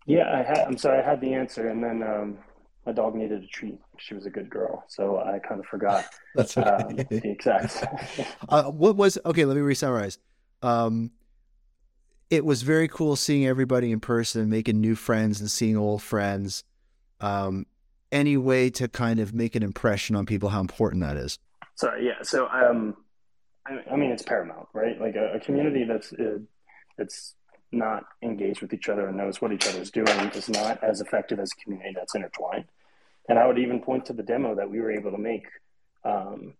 D: Yeah, I had, I'm sorry, I had the answer, and then um, my dog needed a treat. She was a good girl, so I kind of forgot (laughs)
A: That's okay.
D: um, the exact. (laughs)
A: uh, what was okay? Let me re-summarize. Um, it was very cool seeing everybody in person, and making new friends and seeing old friends. Um, any way to kind of make an impression on people how important that is?
D: Sorry, yeah. So, um, I, I mean, it's paramount, right? Like a, a community that's uh, that's not engaged with each other and knows what each other's doing is not as effective as a community that's intertwined. And I would even point to the demo that we were able to make um,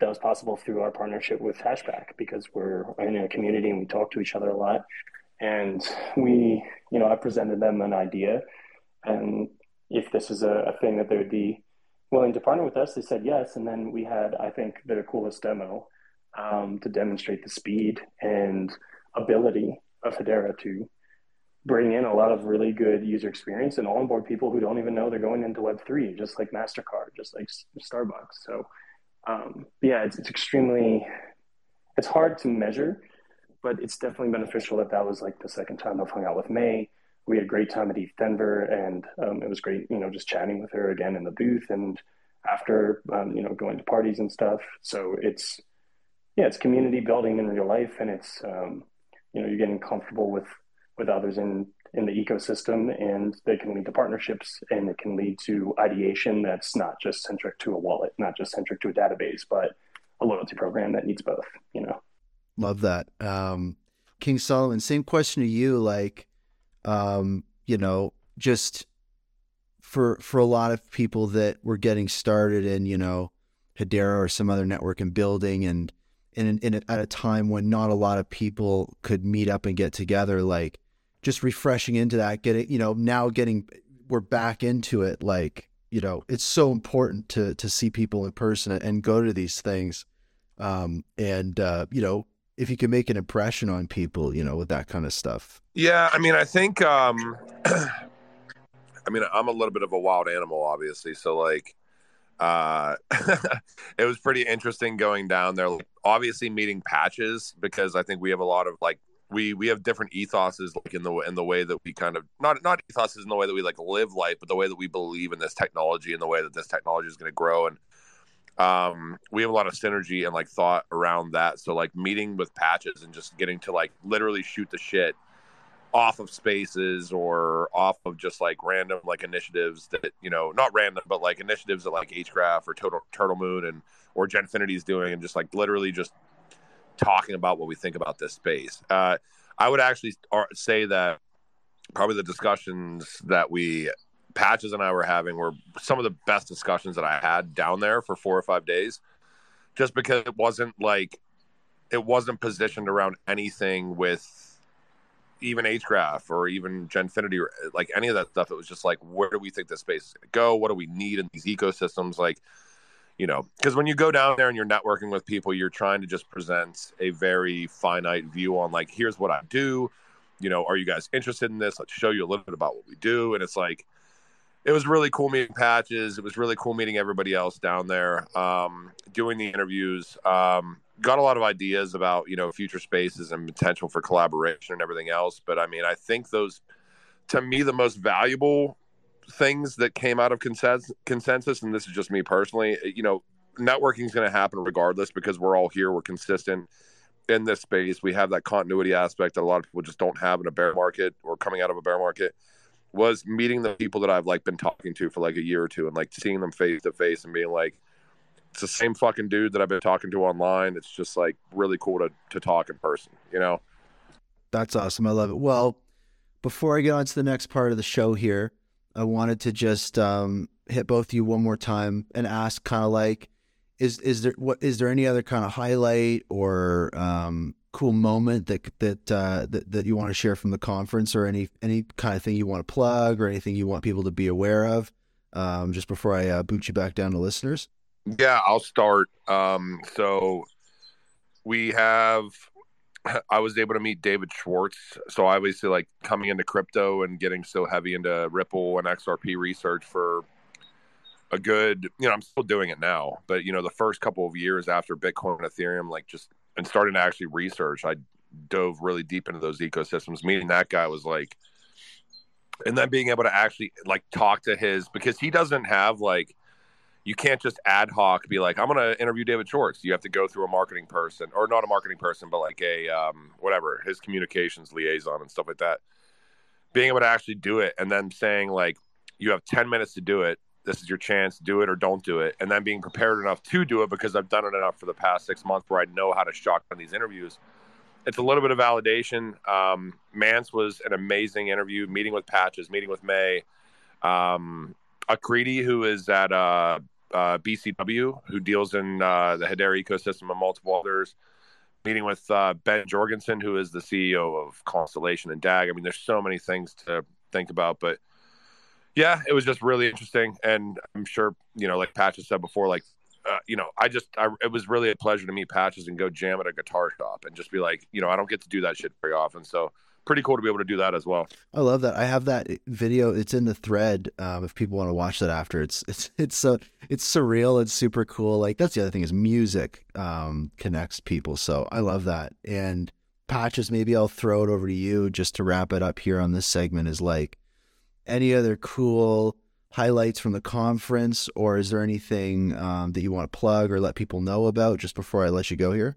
D: that was possible through our partnership with HashPack because we're in a community and we talk to each other a lot. And we, you know, I presented them an idea and if this is a, a thing that they would be willing to partner with us, they said yes. And then we had, I think, the coolest demo um, to demonstrate the speed and ability of Hedera to bring in a lot of really good user experience and onboard people who don't even know they're going into Web3, just like MasterCard, just like Starbucks. So, um, yeah, it's, it's extremely, it's hard to measure, but it's definitely beneficial that that was like the second time I've hung out with May. We had a great time at ETHDenver, and um, it was great, you know, just chatting with her again in the booth and after, um, you know, going to parties and stuff. So it's, yeah, it's community building in real life, and it's, um, you know, you're getting comfortable with with others in in the ecosystem and they can lead to partnerships and it can lead to ideation that's not just centric to a wallet not just centric to a database but a loyalty program that needs both you know?
A: Love that. Um, king solomon same question to you like um, you know just for for a lot of people that were getting started in you know hedera or some other network and building and in, in at a time when not a lot of people could meet up and get together like just refreshing into that, getting, you know, now getting, we're back into it. Like, you know, it's so important to, to see people in person and go to these things. Um, and, uh, you know, if you can make an impression on people, you know, with that kind of stuff.
C: Yeah. I mean, I think, um, (clears throat) I mean, I'm a little bit of a wild animal, obviously. So like, uh, (laughs) it was pretty interesting going down there. Like, obviously meeting patches because I think we have a lot of like we we have different ethoses like in the in the way that we kind of not not ethoses in the way that we like live life but the way that we believe in this technology and the way that this technology is going to grow. And um we have a lot of synergy and like thought around that. So like meeting with patches and just getting to like literally shoot the shit off of spaces or off of just like random like initiatives that you know not random but like initiatives that like hgraph or turtle, turtle moon and or genfinity is doing and just like literally just talking about what we think about this space. Uh, I would actually say that probably the discussions that we patches and I were having were some of the best discussions that I had down there for four or five days, just because it wasn't like it wasn't positioned around anything with even HGraph or even Genfinity or like any of that stuff. It was just like, where do we think this space is going to go? What do we need in these ecosystems? Like, you know, because when you go down there and you're networking with people, you're trying to just present a very finite view on like, here's what I do. You know, are you guys interested in this? Let's show you a little bit about what we do. And it's like, it was really cool meeting patches. It was really cool meeting everybody else down there, um, doing the interviews. Um, got a lot of ideas about you know future spaces and potential for collaboration and everything else. But I mean, I think those, to me, the most valuable things that came out of consensus, consensus, and this is just me personally, you know, networking is going to happen regardless because we're all here, we're consistent in this space. We have that continuity aspect that a lot of people just don't have in a bear market or coming out of a bear market. Was meeting the people that I've like been talking to for like a year or two and like seeing them face to face and being like, it's the same fucking dude that I've been talking to online. It's just like really cool to to talk in person, you know.
A: That's awesome. I love it. Well, before I get on to the next part of the show here, I wanted to just um, hit both you one more time and ask kind of like, is is there what is there any other kind of highlight or um, cool moment that that, uh, that that you want to share from the conference or any any kind of thing you want to plug or anything you want people to be aware of? Um, just before I uh, boot you back down to listeners.
C: Yeah, I'll start. Um, so we have I was able to meet David Schwartz. So obviously, like coming into crypto and getting so heavy into Ripple and XRP research for a good, you know, I'm still doing it now, but you know, the first couple of years after Bitcoin and Ethereum, like just and starting to actually research, I dove really deep into those ecosystems. Meeting that guy was like, and then being able to actually like talk to his because he doesn't have like you can't just ad hoc be like, I'm going to interview David Schwartz. You have to go through a marketing person, or not a marketing person, but like a um, whatever his communications liaison and stuff like that. Being able to actually do it, and then saying like, you have 10 minutes to do it. This is your chance. Do it or don't do it, and then being prepared enough to do it because I've done it enough for the past six months where I know how to shotgun these interviews. it's a little bit of validation. Um, Mance was an amazing interview, meeting with Patches, meeting with May. Um, Akriti, who is at uh, uh, BCW, who deals in uh, the Hedera ecosystem and multiple others. Meeting with uh, Ben Jorgensen, who is the CEO of Constellation and DAG. I mean, there's so many things to think about, but yeah, it was just really interesting. And I'm sure, you know, like Patches said before, like uh, you know, I just, I, it was really a pleasure to meet Patches and go jam at a guitar shop and just be like, you know, I don't get to do that shit very often. So pretty cool to be able to do that as well.
A: I love that. I have that video. It's in the thread. Um, if people want to watch that after, it's it's (laughs) it's so it's surreal. It's super cool. Like that's the other thing is music um, connects people. So I love that. And patches, maybe I'll throw it over to you just to wrap it up here on this segment. Is like any other cool highlights from the conference, or is there anything um, that you want to plug or let people know about just before I let you go here?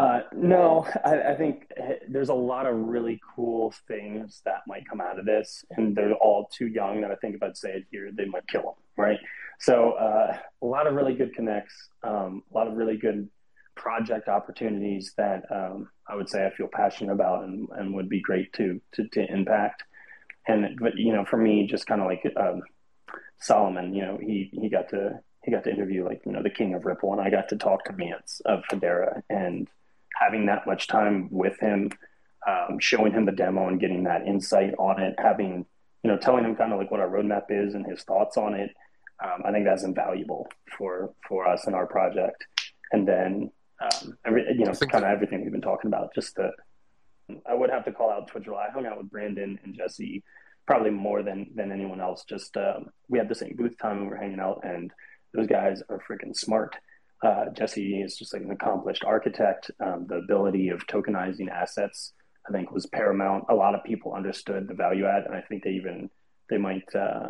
D: Uh, no, I, I, think there's a lot of really cool things that might come out of this, and they're all too young that I think if I'd say it here, they might kill them, right? So uh, a lot of really good connects, um, a lot of really good project opportunities that um, I would say I feel passionate about and, and would be great to, to, to impact and but you know for me just kind of like um, Solomon you know he he got to he got to interview like you know the king of Ripple and I got to talk to Mance of Hedera and having that much time with him um, showing him the demo and getting that insight on it having you know telling him kind of like what our roadmap is and his thoughts on it um, I think that's invaluable for for us and our project and then um, every, you know kind of everything we've been talking about just the I would have to call out Twitch. I hung out with Brandon and Jesse probably more than than anyone else. Just um, we had the same booth time and we were hanging out, and those guys are freaking smart. Uh, Jesse is just like an accomplished architect. Um, the ability of tokenizing assets, I think, was paramount. A lot of people understood the value add, and I think they even they might. Uh,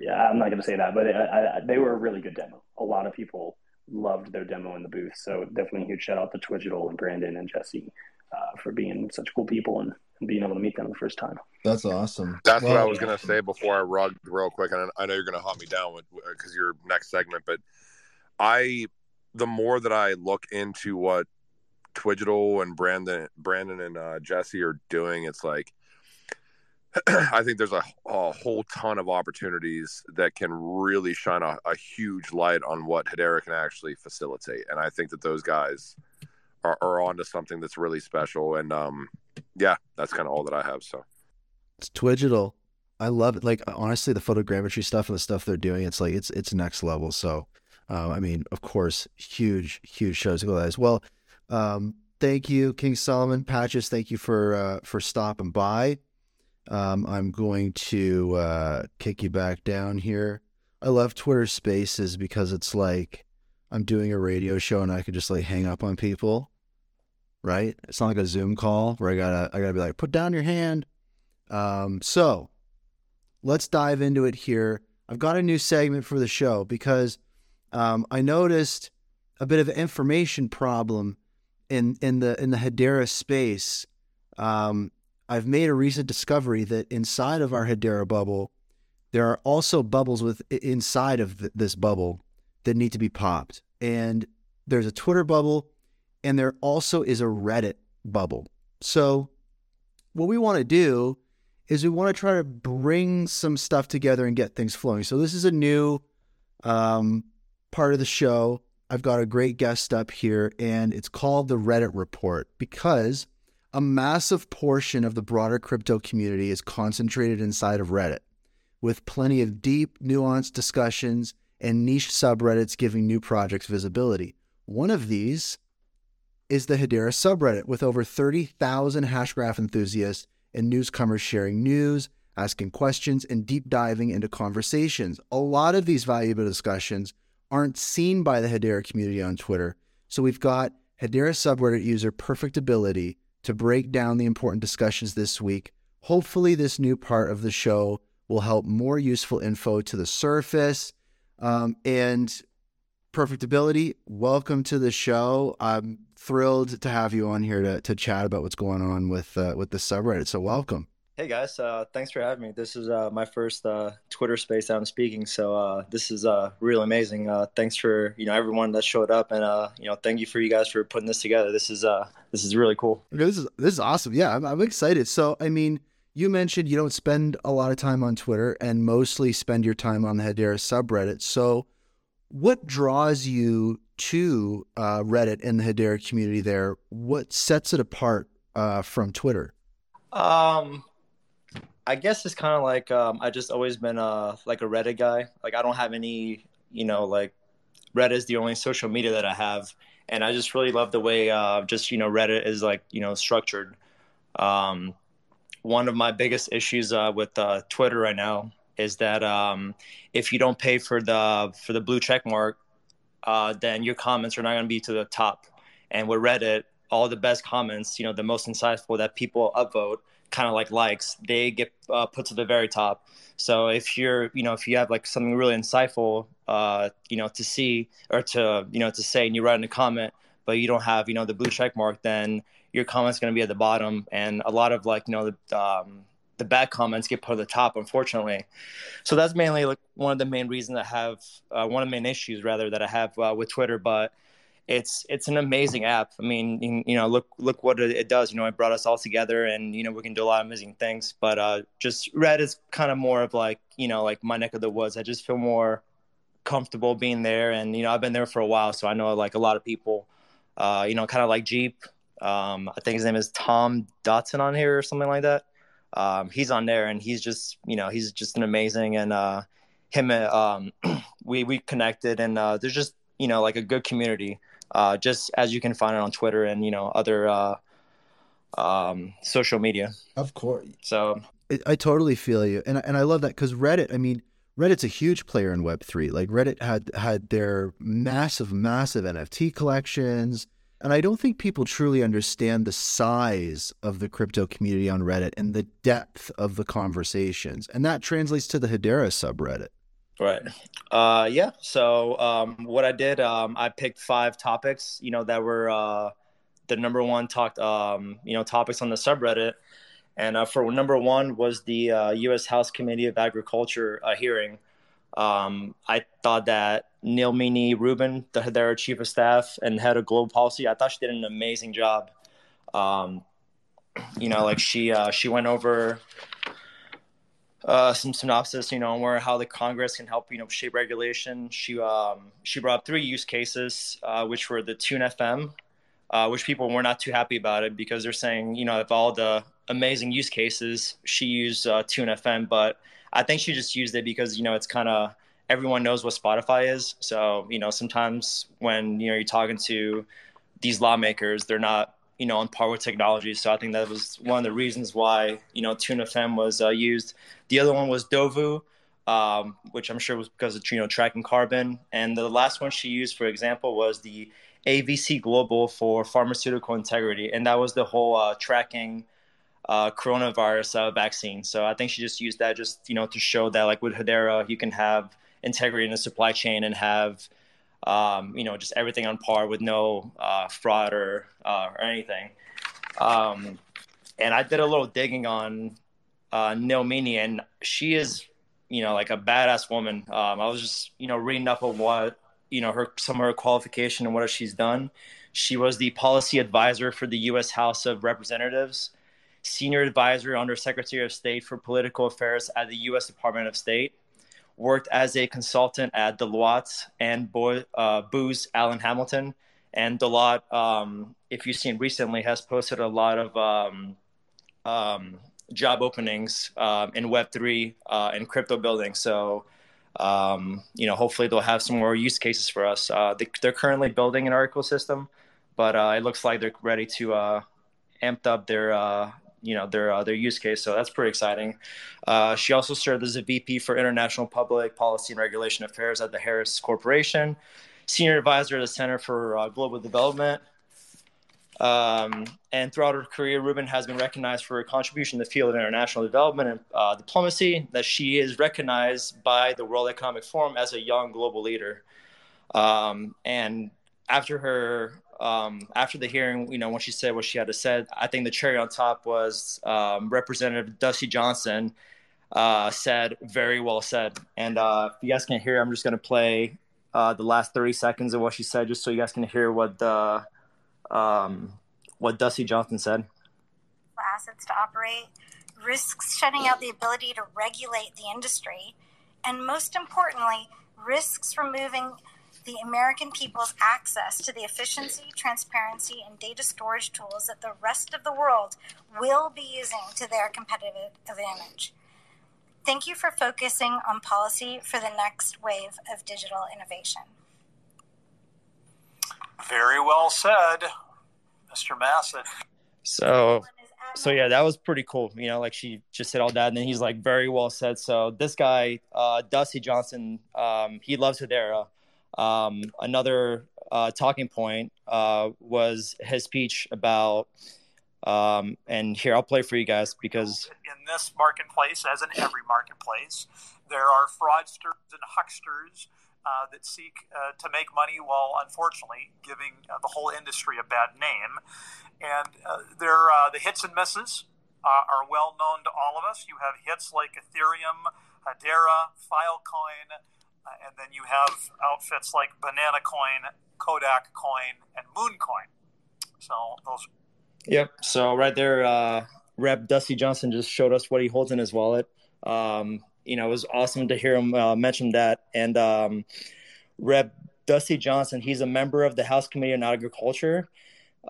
D: yeah, I'm not going to say that, but I, I, they were a really good demo. A lot of people loved their demo in the booth, so definitely a huge shout out to Twigital and Brandon and Jesse uh, for being such cool people and, and, being able to meet them the first time.
A: That's awesome.
C: That's well, what I was going to say before I rug real quick. And I know you're going to haunt me down with because your next segment, but I, the more that I look into what Twigital and Brandon, Brandon and uh, Jesse are doing, it's like (clears throat) I think there's a, a, whole ton of opportunities that can really shine a, a huge light on what Hedera can actually facilitate, and I think that those guys are, are onto something that's really special. And um, yeah, that's kind of all that I have. So
A: it's Twigital. I love it. Like honestly, the photogrammetry stuff and the stuff they're doing, it's like it's it's next level. So, uh, I mean, of course, huge huge shows to go as well. Um, thank you, King Solomon Patches. Thank you for uh, for stopping by. Um, I'm going to uh, kick you back down here. I love Twitter Spaces because it's like I'm doing a radio show and I could just like hang up on people right? It's not like a Zoom call where I gotta I gotta be like, put down your hand. Um, so let's dive into it here. I've got a new segment for the show because um, I noticed a bit of an information problem in in the in the Hedera space. Um, I've made a recent discovery that inside of our Hedera bubble, there are also bubbles with inside of th- this bubble that need to be popped. And there's a Twitter bubble and there also is a Reddit bubble. So, what we want to do is we want to try to bring some stuff together and get things flowing. So, this is a new um, part of the show. I've got a great guest up here, and it's called the Reddit Report because a massive portion of the broader crypto community is concentrated inside of Reddit, with plenty of deep, nuanced discussions and niche subreddits giving new projects visibility. One of these is the Hedera subreddit with over 30,000 Hashgraph enthusiasts and newcomers sharing news, asking questions, and deep diving into conversations. A lot of these valuable discussions aren't seen by the Hedera community on Twitter, so we've got Hedera subreddit user Perfect Ability to break down the important discussions this week. Hopefully, this new part of the show will help more useful info to the surface. Um, and Perfect Ability, welcome to the show. I'm thrilled to have you on here to, to chat about what's going on with uh, with the subreddit. So welcome.
E: Hey guys, uh, thanks for having me. This is uh, my first uh, Twitter space I'm speaking, so uh, this is uh, really amazing. Uh, thanks for you know everyone that showed up, and you know thank you for you guys for putting this together. This is this is really cool.
A: Okay, this is this is awesome. Yeah, I'm, I'm excited. So I mean, you mentioned you don't spend a lot of time on Twitter and mostly spend your time on the Hedera subreddit. So what draws you to Reddit and the Hedera community there? What sets it apart from Twitter?
E: Um, I guess it's kind of like um, I just always been a like a Reddit guy. Like I don't have any, you know, like Reddit is the only social media that I have, and I just really love the way uh, just you know Reddit is like you know structured. Um, one of my biggest issues uh, with uh, Twitter right now is that um, if you don't pay for the for the blue check mark, uh, then your comments are not going to be to the top. And with Reddit, all the best comments, you know, the most insightful that people upvote kind of like likes, they get uh, put to the very top. So if you're, you know, if you have like something really insightful, uh, you know, to see or to, you know, to say, and you write in a comment, but you don't have, you know, the blue check mark, then your comment's going to be at the bottom. And a lot of like, you know, the, um, the bad comments get put at the top, unfortunately. So that's mainly like one of the main reasons I have, uh, one of the main issues rather that I have uh, with Twitter. But it's it's an amazing app. I mean, you know, look look what it does. You know, it brought us all together, and you know, we can do a lot of amazing things. But uh, just Red is kind of more of like you know, like my neck of the woods. I just feel more comfortable being there, and you know, I've been there for a while, so I know like a lot of people. Uh, you know, kind of like Jeep. Um, I think his name is Tom Dotson on here or something like that. Um, he's on there, and he's just you know, he's just an amazing and uh, him. Um, (clears throat) we we connected, and uh, there's just you know like a good community uh, just as you can find it on Twitter and you know other uh, um, social media.
A: Of course.
E: So
A: I, I totally feel you, and and I love that because Reddit. I mean, Reddit's a huge player in Web three. Like Reddit had had their massive, massive NFT collections. And I don't think people truly understand the size of the crypto community on Reddit and the depth of the conversations. And that translates to the Hedera subreddit.
E: Right. Uh, yeah. So um, what I did, um, I picked five topics, you know, that were uh, the number one talked, um, you know, topics on the subreddit. And uh, for number one was the uh, U.S. House Committee of Agriculture uh, hearing. Um, I thought that Nilmini Rubin, the, their chief of staff and head of global policy, I thought she did an amazing job. Um, you know, like she uh, she went over uh, some synopsis, you know, where how the Congress can help, you know, shape regulation. She um, she brought up three use cases, uh, which were the Tune FM, uh, which people were not too happy about it because they're saying, you know, of all the amazing use cases, she used uh, Tune FM, but I think she just used it because you know it's kind of everyone knows what Spotify is. So you know, sometimes when you know you're talking to these lawmakers, they're not you know on par with technology. So I think that was one of the reasons why you know Tune FM was uh, used. The other one was Dovu, um, which I'm sure was because of you know tracking carbon. And the last one she used, for example, was the AVC Global for pharmaceutical integrity, and that was the whole uh, tracking uh, coronavirus uh, vaccine. So I think she just used that just you know to show that like with Hedera, you can have integrity in the supply chain and have um, you know, just everything on par with no uh, fraud or uh, or anything. Um, and I did a little digging on uh, Nilmini, and she is, you know, like a badass woman. Um, I was just, you know, reading up on what, you know, her some of her qualification and what she's done. She was the policy advisor for the U.S. House of Representatives, senior advisor under Secretary of State for Political Affairs at the U.S. Department of State worked as a consultant at Deloitte and Bo- uh, Booz Allen Hamilton. And Deloitte, um, if you've seen recently, has posted a lot of um, um, job openings um, in Web3 uh, and crypto building. So, um, you know, hopefully they'll have some more use cases for us. Uh, they, are currently building an Oracle system, but uh, it looks like they're ready to uh, amp up their you know their uh, their use case. So that's pretty exciting. Uh, she also served as a VP for International Public Policy and Regulation Affairs at the Harris Corporation, senior advisor at the Center for uh, Global Development. Um, and throughout her career, Rubin has been recognized for her contribution in the field of international development and uh, diplomacy. That she is recognized by the World Economic Forum as a young global leader. Um, and after her um, after the hearing, you know, when she said what she had to say, I think the cherry on top was um, Representative Dusty Johnson uh, said, "Very well said." And uh, if you guys can hear, I'm just going to play uh, the last 30 seconds of what she said, just so you guys can hear what the um, what Dusty Johnson said.
F: Assets to operate risks shutting out the ability to regulate the industry, and most importantly, risks removing the American people's access to the efficiency, transparency, and data storage tools that the rest of the world will be using to their competitive advantage. Thank you for focusing on policy for the next wave of digital innovation.
G: Very well said, Mr. Massett.
E: So, so yeah, that was pretty cool. You know, like she just said all that, and then he's like, "Very well said." So this guy, uh, Dusty Johnson, um, he loves Hedera. Um, another uh, talking point uh, was his speech about, um, and here I'll play for you guys because
G: in this marketplace, as in every marketplace, there are fraudsters and hucksters uh, that seek uh, to make money while unfortunately giving uh, the whole industry a bad name. And uh, they're, uh, the hits and misses uh, are well known to all of us. You have hits like Ethereum, Hedera, Filecoin, and then you have outfits like Banana Coin, Kodak Coin, and Mooncoin. So those.
E: Yep. So right there, Rep Dusty Johnson just showed us what he holds in his wallet. Um, you know, it was awesome to hear him uh, mention that. And um, Rep. Dusty Johnson, he's a member of the House Committee on Agriculture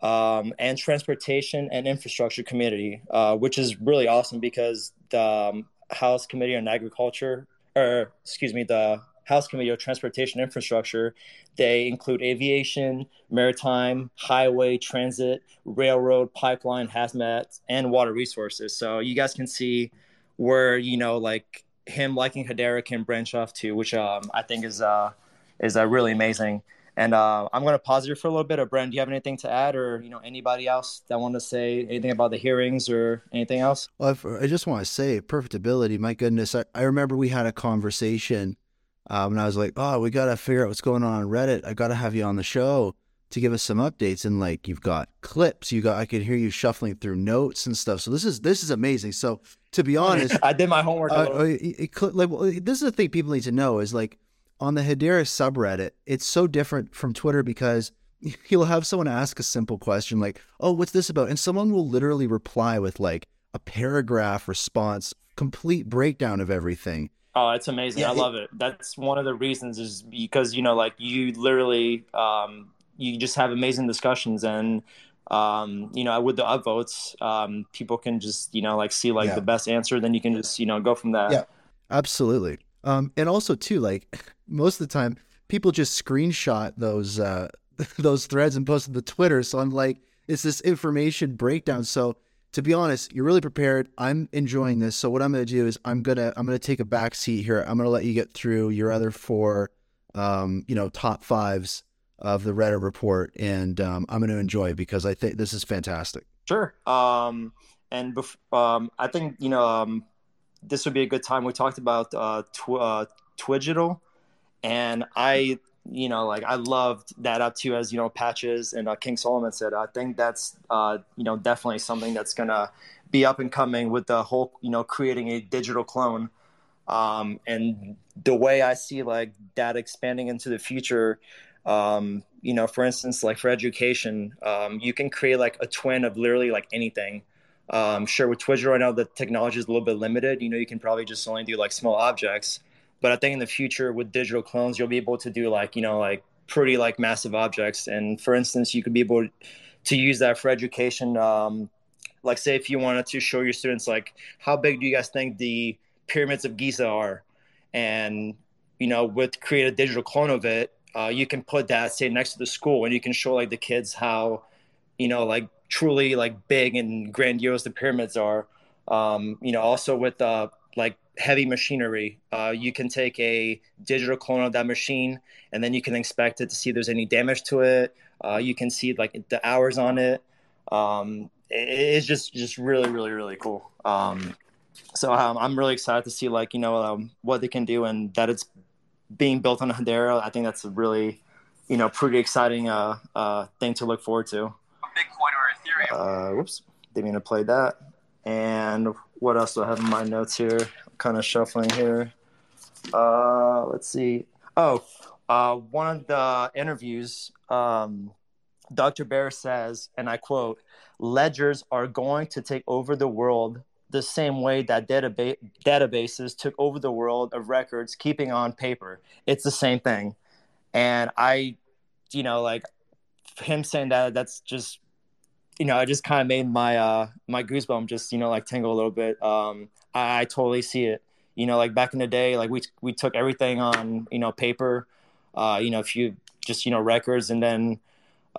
E: um, and Transportation and Infrastructure Committee, uh, which is really awesome because the um, House Committee on Agriculture, or excuse me, the House Committee on Transportation Infrastructure, they include aviation, maritime, highway, transit, railroad, pipeline, hazmat, and water resources. So you guys can see where, you know, like him liking Hedera can branch off to, which um, I think is uh, is uh, really amazing. And uh, I'm going to pause here for a little bit. Or Brent, do you have anything to add, or you know anybody else that want to say anything about the hearings or anything else?
A: Well, i just want to say perfectibility. My goodness, I, I remember we had a conversation, um, and I was like, "Oh, we got to figure out what's going on on Reddit. I got to have you on the show to give us some updates." And like, you've got clips. You got. I could hear you shuffling through notes and stuff. So this is this is amazing. So to be (laughs) honest,
E: I did my homework. Uh,
A: it, it, like, well, this is the thing people need to know is like on the Hedera subreddit, it's so different from Twitter because (laughs) you'll have someone ask a simple question like, "Oh, what's this about?" and someone will literally reply with like a paragraph response, complete breakdown of everything.
E: Oh, it's amazing! Yeah, I love it. That's one of the reasons is because you know, like you literally, um, you just have amazing discussions and um, you know, with the upvotes, um, people can just, you know, like see like yeah. the best answer. Then you can just, you know, go from there.
A: Yeah, absolutely. Um, and also too, like (laughs) most of the time, people just screenshot those uh, (laughs) those threads and post them to Twitter. So I'm like, it's this information breakdown. So to be honest, you're really prepared. I'm enjoying this. So what I'm going to do is I'm gonna I'm gonna take a back seat here. I'm gonna let you get through your other four, um, you know, top fives of the Reddit report, and um, I'm going to enjoy because I think this is fantastic.
E: Sure. Um, and bef- um, I think you know um, this would be a good time. We talked about uh, tw- uh, Twigital, and I, you know, like I loved that up to as you know patches and uh, King Solomon said. I think that's uh, you know definitely something that's gonna be up and coming with the whole you know creating a digital clone. Um, and the way I see like that expanding into the future, um, you know, for instance, like for education, um, you can create like a twin of literally like anything. Um, sure, with Twigital right now, the technology is a little bit limited. You know, you can probably just only do like small objects. But I think in the future with digital clones, you'll be able to do like, you know, like pretty like massive objects. And for instance, you could be able to use that for education. Um, like, say, if you wanted to show your students, like, how big do you guys think the pyramids of Giza are? And, you know, with create a digital clone of it, uh, you can put that say next to the school and you can show like the kids how you know like truly like big and grandiose the pyramids are um, you know also with uh, like heavy machinery uh, you can take a digital clone of that machine and then you can inspect it to see if there's any damage to it uh, you can see like the hours on it um, it, it's just just really really really cool um, so um, i'm really excited to see like you know um, what they can do and that it's being built on a Hedera, I think that's a really you know, pretty exciting uh, uh, thing to look forward to.
G: Bitcoin or Ethereum.
E: Uh, whoops, didn't mean to play that. And what else do I have in my notes here? I'm kind of shuffling here. Uh, let's see. Oh, uh, one of the interviews, um, Dr. Baird says, and I quote, ledgers are going to take over the world the same way that database databases took over the world of records keeping on paper. It's the same thing. And I, you know, like him saying that, that's just, you know, I just kind of made my, uh, my goosebump just, you know, like tingle a little bit. Um, I, I totally see it. You know, like back in the day, like we, we took everything on, you know, paper, uh, you know, if you just, you know, records and then,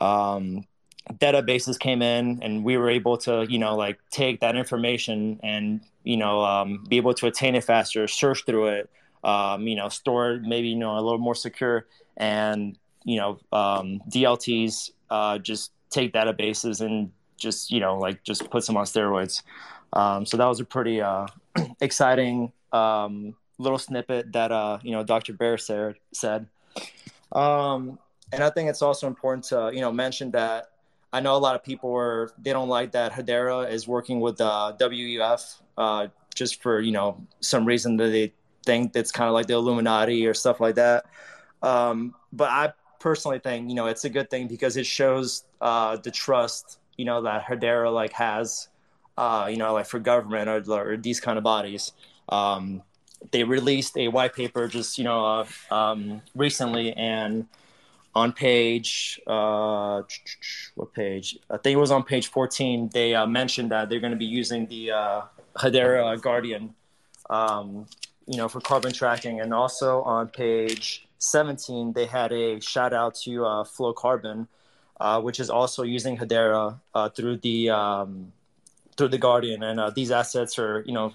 E: um, databases came in and we were able to you know like take that information and you know um, be able to attain it faster search through it um, you know store maybe you know a little more secure and you know um, dlts uh, just take databases and just you know like just put some on steroids um, so that was a pretty uh, (clears throat) exciting um, little snippet that uh, you know dr Baird said said um, and i think it's also important to you know mention that I know a lot of people are they don't like that Hedera is working with uh, WEF uh, just for you know some reason that they think it's kind of like the Illuminati or stuff like that. Um, but I personally think you know it's a good thing because it shows uh, the trust you know that Hedera like has uh, you know like for government or, or these kind of bodies. Um, they released a white paper just you know uh, um, recently and on page uh, what page? I think it was on page 14. They uh, mentioned that they're going to be using the uh, Hedera Guardian, um, you know, for carbon tracking, and also on page 17 they had a shout out to uh, Flowcarbon, uh, which is also using Hedera uh, through the um, through the Guardian, and uh, these assets are you know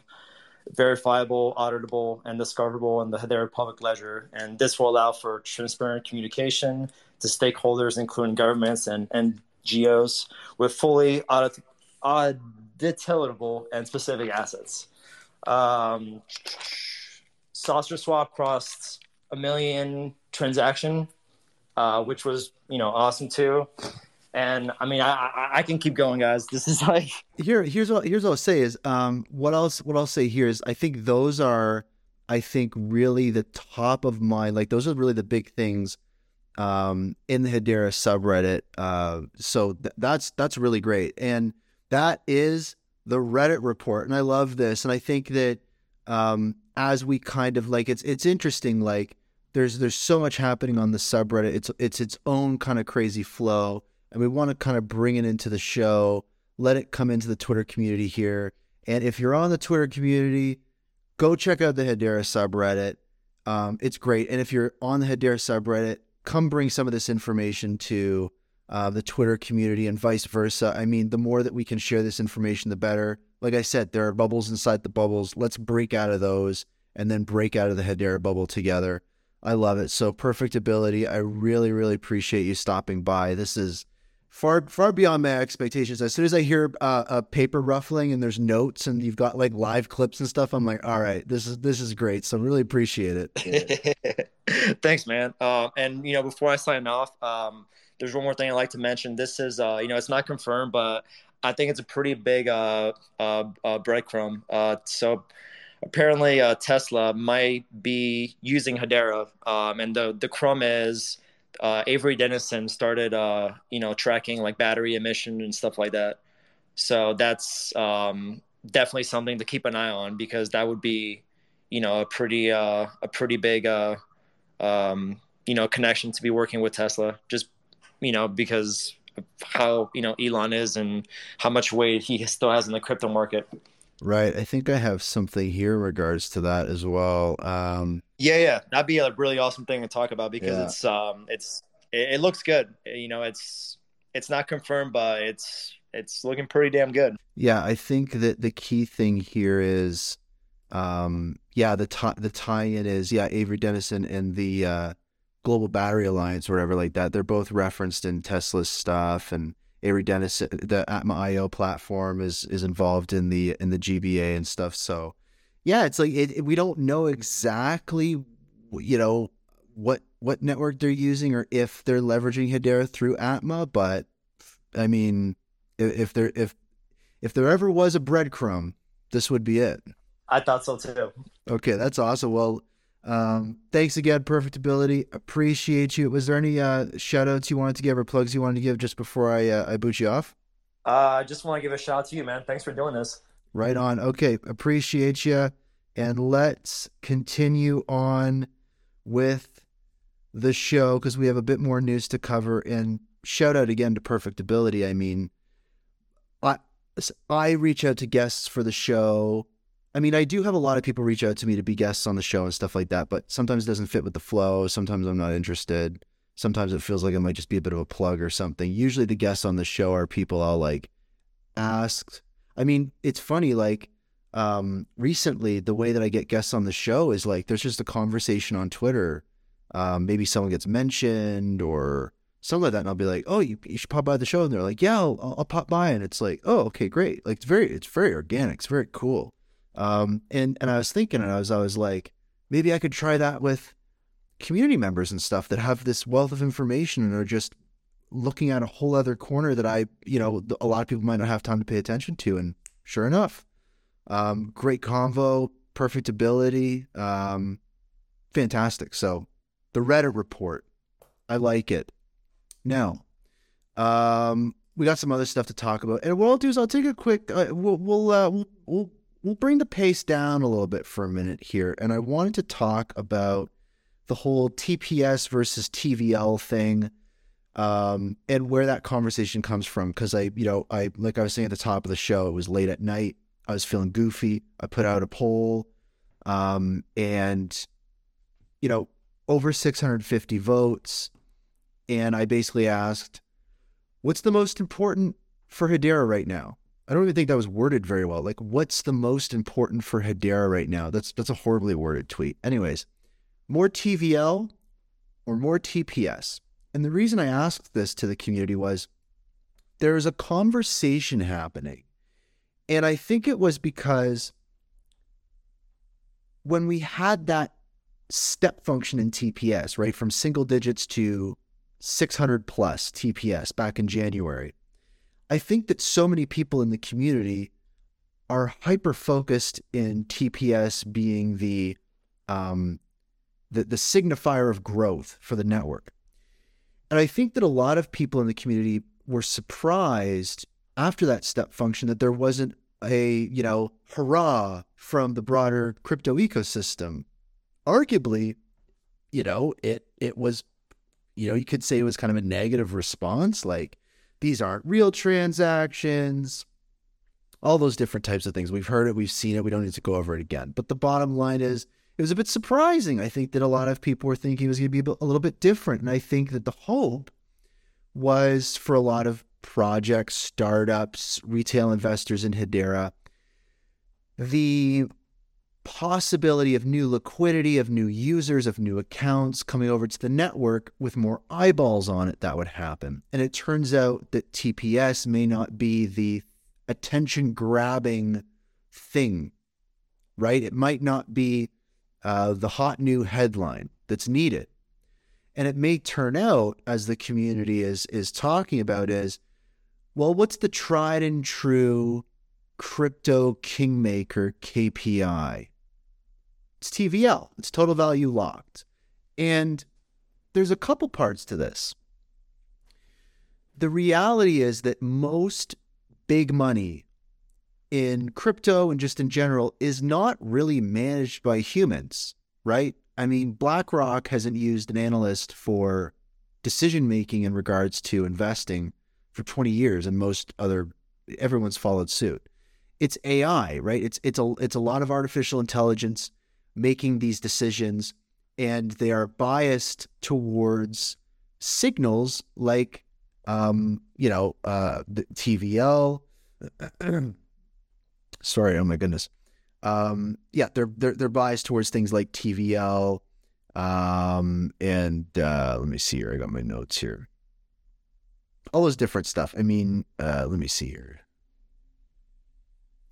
E: verifiable, auditable, and discoverable in the Hedera public ledger. And this will allow for transparent communication to stakeholders, including governments and NGOs, with fully audit- auditable and specific assets. Um, SaucerSwap crossed a million transaction, uh, which was you know awesome too. And I mean, I, I, I can keep going, guys. This is like (laughs)
A: here. Here's what here's what I'll say is um, what else what I'll say here is I think those are I think really the top of mind. Like those are really the big things um, in the Hedera subreddit. Uh, so th- that's that's really great, and that is the Reddit report. And I love this, and I think that um, as we kind of like it's it's interesting. Like there's there's so much happening on the subreddit. It's it's its own kind of crazy flow and we want to kind of bring it into the show, let it come into the Twitter community here. And if you're on the Twitter community, go check out the Hedera subreddit. Um, it's great. And if you're on the Hedera subreddit, come bring some of this information to uh, the Twitter community and vice versa. I mean, the more that we can share this information, the better. Like I said, there are bubbles inside the bubbles. Let's break out of those and then break out of the Hedera bubble together. I love it. So, perfect ability. I really, really appreciate you stopping by. This is far far beyond my expectations. As soon as I hear uh, a paper ruffling and there's notes and you've got like live clips and stuff, I'm like, all right, this is this is great. So I really appreciate
E: it. (laughs) Thanks, man. Uh, and you know, before I sign off, um, there's one more thing I'd like to mention. This is, uh, you know, it's not confirmed, but I think it's a pretty big uh, uh, uh breadcrumb. Uh, so apparently, uh, Tesla might be using Hedera, um, and the the crumb is uh, Avery Dennison started, you know, tracking like battery emission and stuff like that. So that's um, definitely something to keep an eye on because that would be, you know, a pretty a pretty big, um, you know, connection to be working with Tesla. Just you know because how you know Elon is and how much weight he still has in the crypto market.
A: Right. I think I have something here in regards to that as well. Um,
E: yeah, yeah, that'd be a really awesome thing to talk about because yeah. it's um, it's it, it, looks good. You know, it's it's not confirmed, but it's it's looking pretty damn good.
A: Yeah, I think that the key thing here is, um, yeah, the tie the tie-in is yeah, Avery Dennison and the uh, Global Battery Alliance or whatever like that. They're both referenced in Tesla's stuff and Avery Dennis, uh, the Atma IO platform is is involved in the in the GBA and stuff. So, yeah, it's like it, it, we don't know exactly, you know, what what network they're using or if they're leveraging Hedera through Atma, but I mean, if, if there if if there ever was a breadcrumb, this would be it.
E: I thought so too.
A: Okay, that's awesome. Well, um, thanks again, Perfect Ability. Appreciate you. Was there any uh, shout outs you wanted to give or plugs you wanted to give just before I uh, I boot you off?
E: Uh, I just want to give a shout out to you, man. Thanks for doing this.
A: Right on. Okay, appreciate you. And let's continue on with the show because we have a bit more news to cover. And shout out again to Perfect Ability. I mean, I I reach out to guests for the show. I mean, I do have a lot of people reach out to me to be guests on the show and stuff like that, but sometimes it doesn't fit with the flow. Sometimes I'm not interested. Sometimes it feels like it might just be a bit of a plug or something. Usually the guests on the show are people I'll like ask. I mean, it's funny, like, um, recently the way that I get guests on the show is like there's just a conversation on Twitter. Um, maybe someone gets mentioned or something like that, and I'll be like, "Oh, you, you should pop by the show," and they're like, "Yeah, I'll, I'll pop by," and it's like, "Oh, okay, great." Like it's very, it's very organic. It's very cool. Um, and and I was thinking, and I was I was like, maybe I could try that with community members and stuff that have this wealth of information and are just looking at a whole other corner that I, you know, a lot of people might not have time to pay attention to. And sure enough, um, great convo, perfect ability, um, fantastic. So the Reddit report, I like it. Now, um, we got some other stuff to talk about, and what I'll do is I'll take a quick. Uh, we'll we'll, uh, we'll we'll we'll bring the pace down a little bit for a minute here, and I wanted to talk about the whole TPS versus TVL thing, um, and where that conversation comes from. Because I, you know, I like I was saying at the top of the show, it was late at night. I was feeling goofy. I put out a poll, um, and you know, over 650 votes, and I basically asked, "What's the most important for Hedera right now?" I don't even think that was worded very well. Like, what's the most important for Hedera right now? That's that's a horribly worded tweet. Anyways, more TVL or more TPS. And the reason I asked this to the community was there is a conversation happening. And I think it was because when we had that step function in TPS, right, from single digits to 600 plus TPS back in January, I think that so many people in the community are hyper focused in TPS being the um, the the signifier of growth for the network. And I think that a lot of people in the community were surprised after that step function that there wasn't a, you know, hurrah from the broader crypto ecosystem. Arguably, you know, it it was you know, you could say it was kind of a negative response like these aren't real transactions, all those different types of things. We've heard it, we've seen it, we don't need to go over it again. But the bottom line is, it was a bit surprising. I think that a lot of people were thinking it was going to be a little bit different. And I think that the hope was for a lot of projects, startups, retail investors in Hedera, the possibility of new liquidity, of new users, of new accounts coming over to the network with more eyeballs on it, that would happen. And it turns out that TPS may not be the attention grabbing thing, right? It might not be uh, the hot new headline that's needed. And it may turn out, as the community is is talking about, is well, what's the tried and true crypto kingmaker KPI? It's TVL. It's total value locked. And there's a couple parts to this. The reality is that most big money in crypto and just in general is not really managed by humans, right? I mean, BlackRock hasn't used an analyst for decision making in regards to investing for 20 years, and most other everyone's followed suit. It's AI, right? It's it's a it's a lot of artificial intelligence making these decisions, and they are biased towards signals like, um, you know, uh, the TVL. (clears throat) sorry, oh my goodness. Um, yeah, they're they're they're biased towards things like TVL, um, and uh, let me see here. I got my notes here. All those different stuff. I mean, uh, let me see here.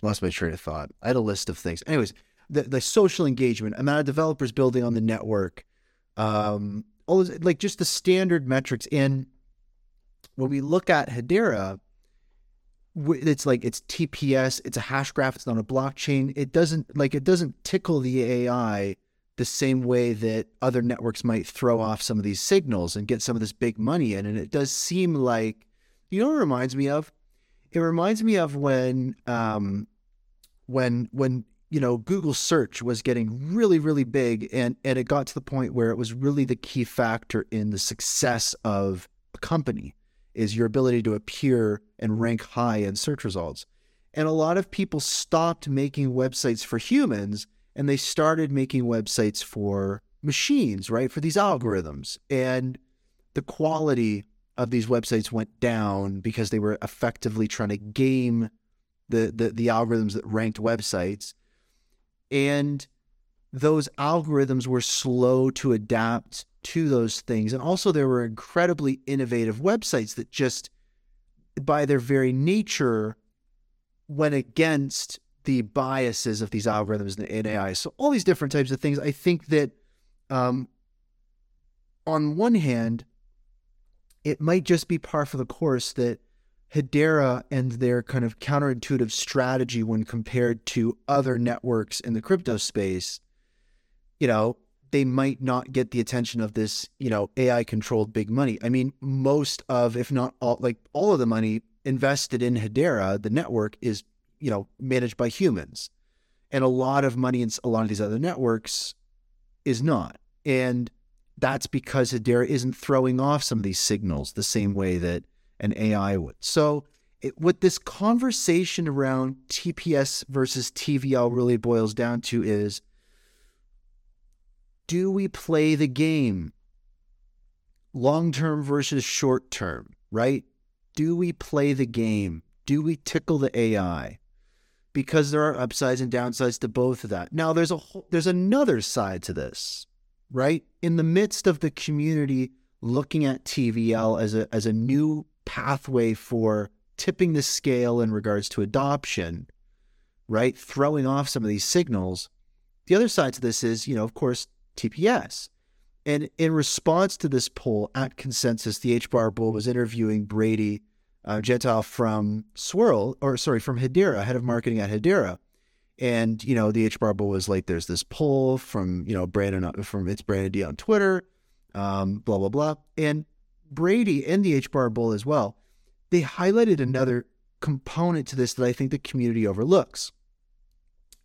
A: Lost my train of thought. I had a list of things. Anyways, the the social engagement, amount of developers building on the network, um, all those, like just the standard metrics. And when we look at Hedera, it's like it's TPS, it's a hash graph, it's not a blockchain. It doesn't like it doesn't tickle the AI the same way that other networks might throw off some of these signals and get some of this big money in. And it does seem like, you know, it reminds me of. It reminds me of when, um, when when you know Google search was getting really really big, and and it got to the point where it was really the key factor in the success of a company is your ability to appear and rank high in search results. And a lot of people stopped making websites for humans and they started making websites for machines, right? For these algorithms. And the quality of these websites went down because they were effectively trying to game the the, the algorithms that ranked websites. And those algorithms were slow to adapt to those things. And also, there were incredibly innovative websites that just, by their very nature, went against the biases of these algorithms and AI. So, all these different types of things. I think that, um, on one hand, it might just be par for the course that Hedera and their kind of counterintuitive strategy when compared to other networks in the crypto space, you know, they might not get the attention of this, you know, AI controlled big money. I mean, most of, if not all, like all of the money invested in Hedera, the network is, you know, managed by humans. And a lot of money in a lot of these other networks is not. And that's because Hedera isn't throwing off some of these signals the same way that an AI would. So, it, what this conversation around TPS versus TVL really boils down to is do we play the game? Long term versus short term, right? Do we play the game? Do we tickle the AI? Because there are upsides and downsides to both of that. Now there's a whole, there's another side to this, right? In the midst of the community looking at TVL as a as a new pathway for tipping the scale in regards to adoption, right? Throwing off some of these signals. The other side to this is, you know, of course, TPS. And in response to this poll at Consensus, the HBAR Bull was interviewing Brady uh, Gentile from Swirlds, or sorry, from Hedera, head of marketing at Hedera. And, you know, the HBAR Bull was like, there's this poll from, you know, Brandon, from it's Brandon D on Twitter, um, blah, blah, blah. And Brady and the HBAR Bull as well, they highlighted another component to this that I think the community overlooks.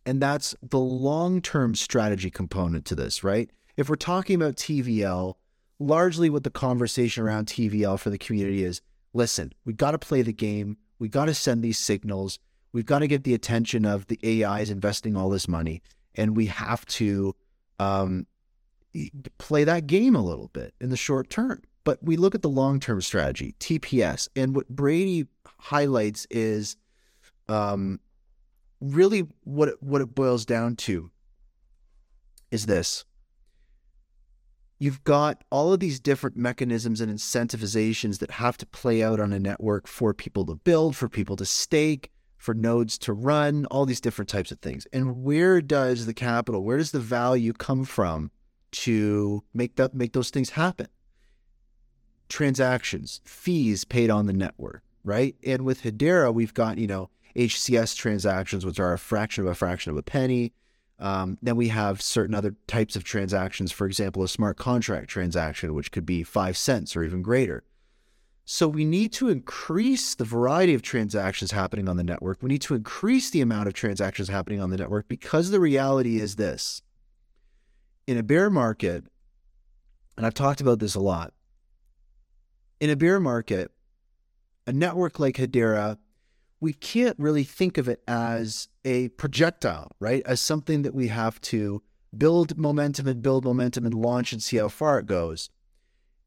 A: And that's the long term strategy component to this, right? If we're talking about TVL, largely what the conversation around TVL for the community is listen, we got to play the game. We got to send these signals. We've got to get the attention of the AIs investing all this money. And we have to um, play that game a little bit in the short term. But we look at the long term strategy, TPS. And what Brady highlights is um, really what it, what it boils down to is this you've got all of these different mechanisms and incentivizations that have to play out on a network for people to build for people to stake for nodes to run all these different types of things and where does the capital where does the value come from to make that make those things happen transactions fees paid on the network right and with hedera we've got you know HCS transactions, which are a fraction of a fraction of a penny. Um, then we have certain other types of transactions, for example, a smart contract transaction, which could be five cents or even greater. So we need to increase the variety of transactions happening on the network. We need to increase the amount of transactions happening on the network because the reality is this. In a bear market, and I've talked about this a lot, in a bear market, a network like Hedera we can't really think of it as a projectile, right? As something that we have to build momentum and build momentum and launch and see how far it goes.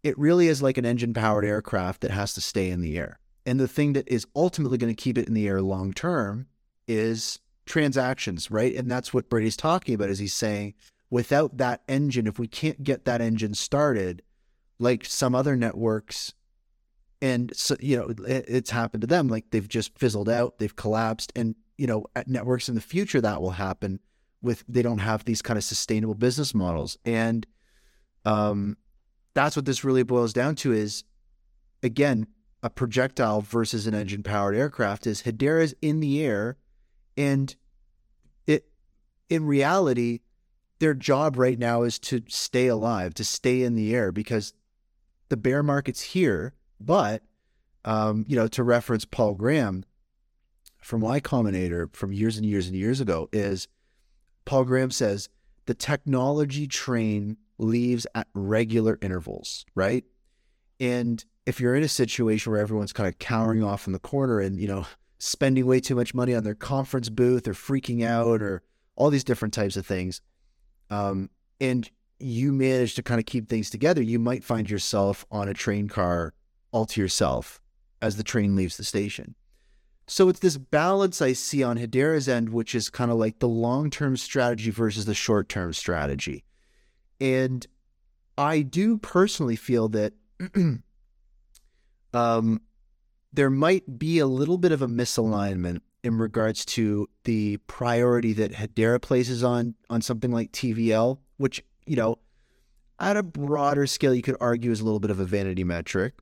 A: It really is like an engine powered aircraft that has to stay in the air. And the thing that is ultimately going to keep it in the air long term is transactions, right? And that's what Brady's talking about is he's saying without that engine, if we can't get that engine started, like some other networks and so you know it, it's happened to them like they've just fizzled out they've collapsed and you know at networks in the future that will happen with they don't have these kind of sustainable business models and Um, that's what this really boils down to is, again, a projectile versus an engine powered aircraft is Hedera's in the air and it in reality their job right now is to stay alive, to stay in the air because the bear market's here. But um, you know, to reference Paul Graham from Y Combinator from years and years and years ago, is Paul Graham says the technology train leaves at regular intervals, right? And if you're in a situation where everyone's kind of cowering off in the corner and, you know, spending way too much money on their conference booth or freaking out or all these different types of things, um, and you manage to kind of keep things together, you might find yourself on a train car all to yourself as the train leaves the station. So it's this balance I see on Hedera's end, which is kind of like the long term strategy versus the short term strategy. And I do personally feel that (clears throat) um, there might be a little bit of a misalignment in regards to the priority that Hedera places on on something like TVL, which you know, at a broader scale, you could argue is a little bit of a vanity metric,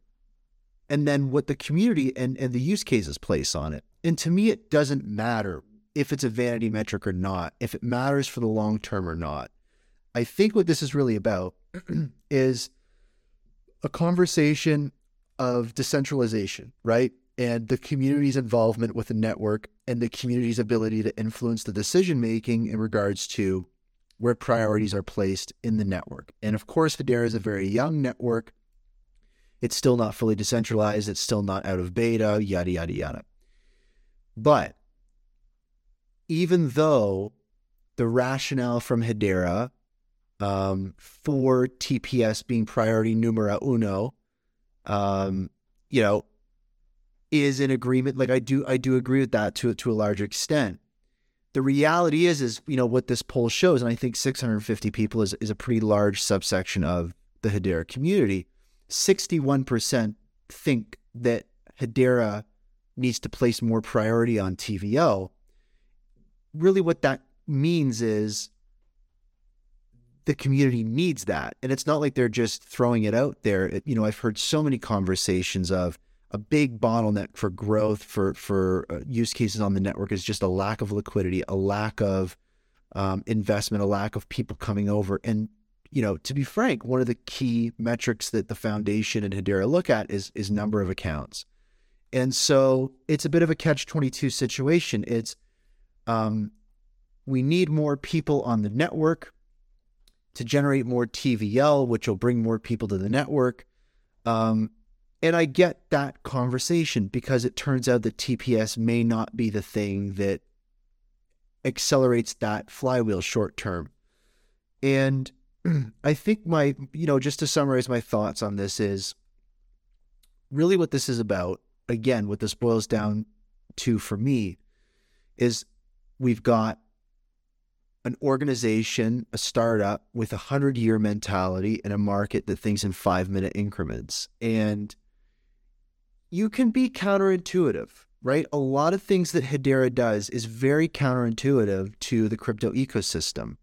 A: and then what the community and and the use cases place on it. And to me, it doesn't matter if it's a vanity metric or not, if it matters for the long term or not. I think what this is really about (clears throat) is a conversation of decentralization, right? And the community's involvement with the network and the community's ability to influence the decision making in regards to where priorities are placed in the network. And of course, Hedera is a very young network. It's still not fully decentralized, it's still not out of beta, yada, yada, yada. But even though the rationale from Hedera um, for TPS being priority numero uno um, you know, is in agreement. Like I do, I do agree with that to to a large extent. The reality is, is you know what this poll shows, and I think 650 people is is a pretty large subsection of the Hedera community. 61% think that Hedera needs to place more priority on TVL. Really, what that means is the community needs that. And it's not like they're just throwing it out there. It, you know, I've heard so many conversations of a big bottleneck for growth for for uh, use cases on the network is just a lack of liquidity, a lack of um, investment, a lack of people coming over. And you know, to be frank, one of the key metrics that the foundation and Hedera look at is is number of accounts. And so it's a bit of a catch twenty two situation. It's um, we need more people on the network to generate more TVL, which will bring more people to the network. Um, and I get that conversation because it turns out that TPS may not be the thing that accelerates that flywheel short term. And (clears throat) I think my, you know, just to summarize my thoughts on this is really what this is about. Again, what this boils down to for me is we've got an organization, a startup with a hundred year mentality in a market that thinks in five minute increments. And you can be counterintuitive, right? A lot of things that Hedera does is very counterintuitive to the crypto ecosystem.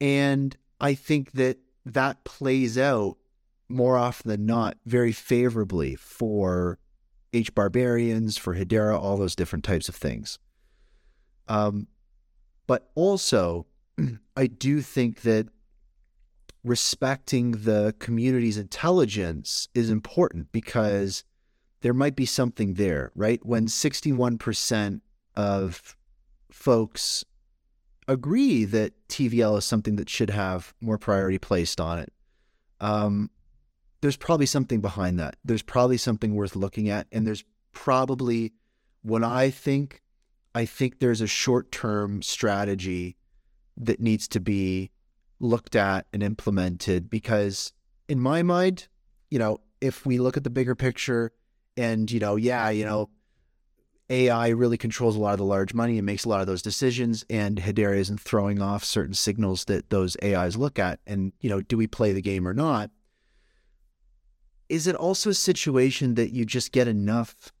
A: And I think that that plays out more often than not very favorably for H barbarians, for Hedera, all those different types of things. Um, but also, (clears throat) I do think that respecting the community's intelligence is important because there might be something there, right? When 61% of folks agree that TVL is something that should have more priority placed on it, um, there's probably something behind that. There's probably something worth looking at. And there's probably what I think I think there's a short term strategy that needs to be looked at and implemented because, in my mind, you know, if we look at the bigger picture and, you know, yeah, you know, AI really controls a lot of the large money and makes a lot of those decisions, and Hedera isn't throwing off certain signals that those AIs look at. And, you know, do we play the game or not? Is it also a situation that you just get enough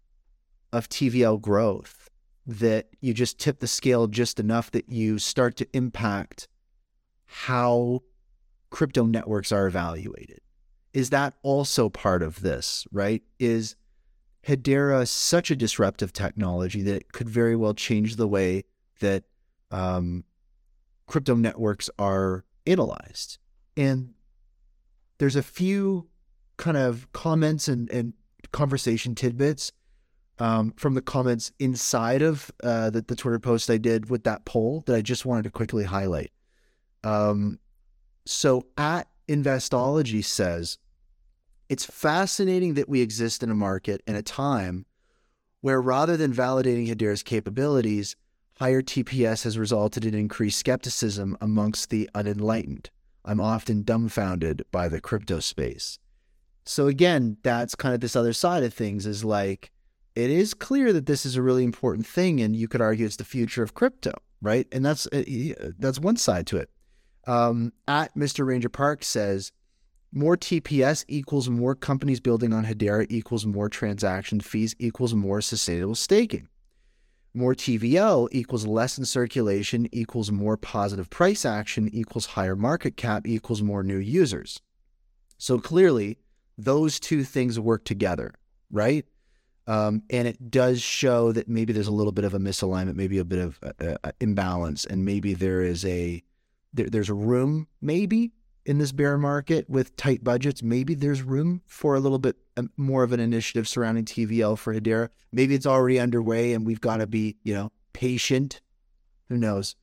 A: of TVL growth that you just tip the scale just enough that you start to impact how crypto networks are evaluated. Is that also part of this, right? Is Hedera such a disruptive technology that it could very well change the way that um, crypto networks are analyzed? And there's a few kind of comments and, and conversation tidbits um, from the comments inside of uh, the, the Twitter post I did with that poll that I just wanted to quickly highlight. Um, so at Investology says, it's fascinating that we exist in a market in a time where rather than validating Hedera's capabilities, higher TPS has resulted in increased skepticism amongst the unenlightened. I'm often dumbfounded by the crypto space. So again, that's kind of this other side of things is like it is clear that this is a really important thing and you could argue it's the future of crypto, right? And that's uh, that's one side to it. Um, at Mr. Ranger Park says more TPS equals more companies building on Hedera equals more transaction fees equals more sustainable staking. More TVL equals less in circulation equals more positive price action equals higher market cap equals more new users. So clearly, those two things work together, right? Um, and it does show that maybe there's a little bit of a misalignment, maybe a bit of uh, uh, imbalance, and maybe there is a there, there's a room maybe in this bear market with tight budgets. Maybe there's room for a little bit um, more of an initiative surrounding TVL for Hedera. Maybe it's already underway and we've got to be, you know, patient. Who knows?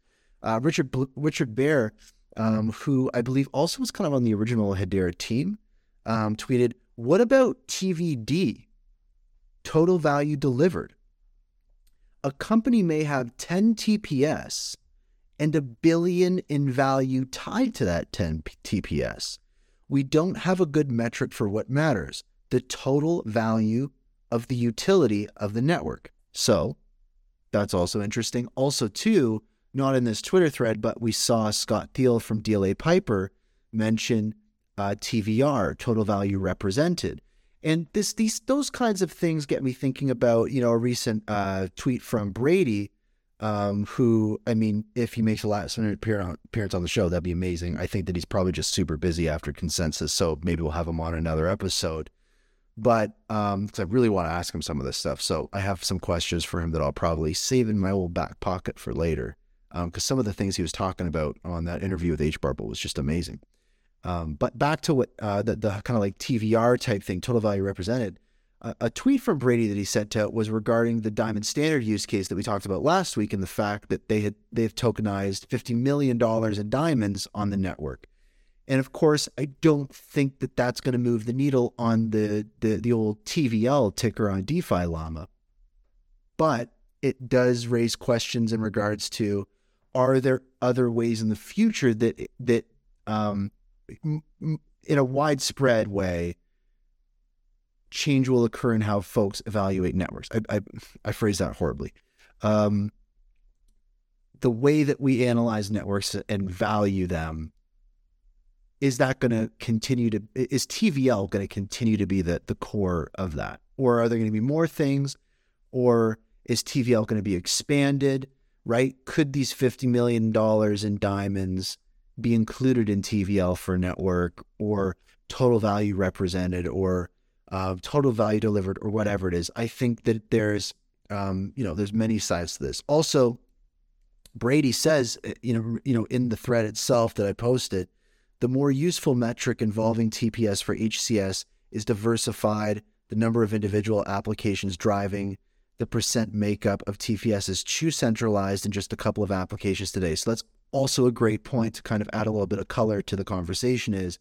A: Uh, Richard Richard Bear, um, who I believe also was kind of on the original Hedera team, um, tweeted, "What about TVD? Total value delivered. A company may have 10 TPS." And a billion in value tied to that 10 TPS. We don't have a good metric for what matters the total value of the utility of the network. So that's also interesting. Also, too, not in this Twitter thread, but we saw Scott Thiel from DLA Piper mention uh, TVR, total value represented. And this, these, those kinds of things get me thinking about, you know, a recent uh, tweet from Brady um, who, I mean, if he makes a last minute appearance on the show, that'd be amazing. I think that he's probably just super busy after consensus, so maybe we'll have him on another episode. But um, cause I really want to ask him some of this stuff, so I have some questions for him that I'll probably save in my old back pocket for later. Because um, some of the things he was talking about on that interview with HBAR Bull was just amazing. Um, but back to what uh, the, the kind of like TVR type thing, total value represented a tweet from Brady that he sent out was regarding the Diamond Standard use case that we talked about last week and the fact that they had they've tokenized $50 million in diamonds on the network. And of course, I don't think that that's going to move the needle on the, the, the old TVL ticker on DeFi Llama. But it does raise questions in regards to are there other ways in the future that that um, in a widespread way change will occur in how folks evaluate networks. I, I, I phrase that horribly. Um, the way that we analyze networks and value them is that going to continue to is tvl going to continue to be the, the core of that or are there going to be more things or is tvl going to be expanded right could these $50 million in diamonds be included in tvl for network or total value represented or uh, total value delivered, or whatever it is. I think that there's, um, you know, there's many sides to this. Also, Brady says, uh, you know, you know, in the thread itself that I posted, the more useful metric involving TPS for HCS is diversified, the number of individual applications driving, the percent makeup of TPS is too centralized in just a couple of applications today. So that's also a great point to kind of add a little bit of color to the conversation is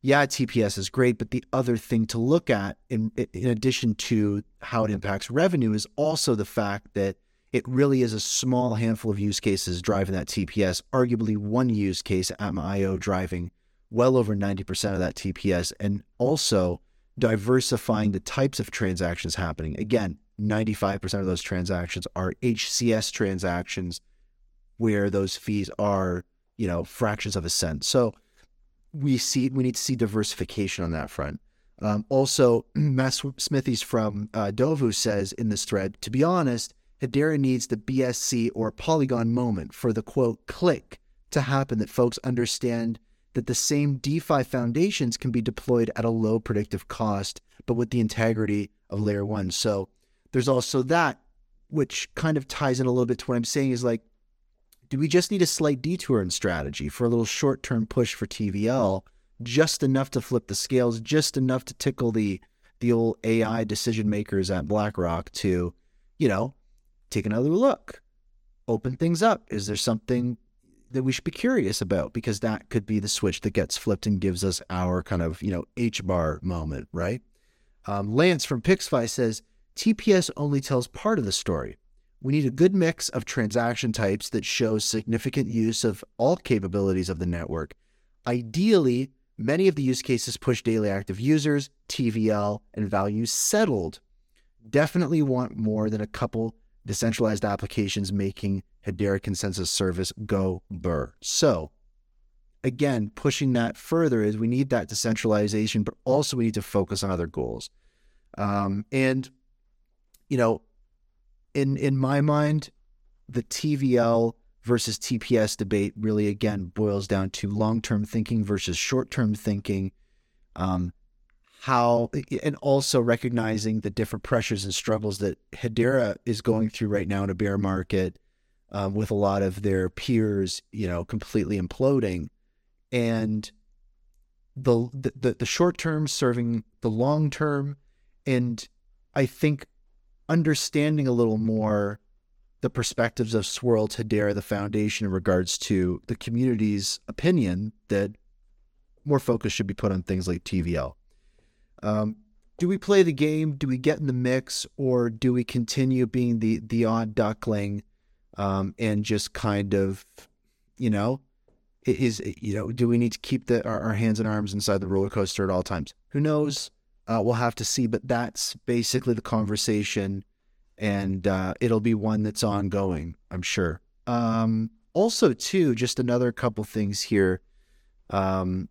A: yeah, TPS is great, but the other thing to look at, in, in addition to how it impacts revenue, is also the fact that it really is a small handful of use cases driving that TPS. Arguably, one use case Atma IO driving well over 90% of that TPS, and also diversifying the types of transactions happening. Again, 95% of those transactions are HCS transactions where those fees are, you know, fractions of a cent. So, we see we need to see diversification on that front. Um, also, (clears throat) Matt Smithies from uh, Dovu says in this thread, to be honest, Hedera needs the BSC or Polygon moment for the quote click to happen that folks understand that the same DeFi foundations can be deployed at a low predictive cost, but with the integrity of layer one. So there's also that, which kind of ties in a little bit to what I'm saying is like, do we just need a slight detour in strategy for a little short term push for TVL, just enough to flip the scales, just enough to tickle the the old AI decision makers at BlackRock to, you know, take another look, open things up. Is there something that we should be curious about? Because that could be the switch that gets flipped and gives us our kind of, you know, HBAR moment, right? Um, Lance from Pixfy says TPS only tells part of the story. We need a good mix of transaction types that shows significant use of all capabilities of the network. Ideally, many of the use cases push daily active users, TVL, and values settled. Definitely want more than a couple decentralized applications making Hedera consensus service go burr. So, again, pushing that further is we need that decentralization, but also we need to focus on other goals. Um, and, you know, in in my mind, the TVL versus TPS debate really again boils down to long term thinking versus short term thinking. Um, how and also recognizing the different pressures and struggles that Hedera is going through right now in a bear market, um, with a lot of their peers, you know, completely imploding, and the the, the short term serving the long term, and I think understanding a little more the perspectives of Swirlds Hedera, the foundation, in regards to the community's opinion that more focus should be put on things like TVL. Um, do we play the game? Do we get in the mix, or do we continue being the the odd duckling um, and just kind of, you know, is you know, do we need to keep the our, our hands and arms inside the roller coaster at all times? Who knows? Uh, we'll have to see, but that's basically the conversation, and uh, it'll be one that's ongoing, I'm sure. Um, also, too, just another couple things here. Um,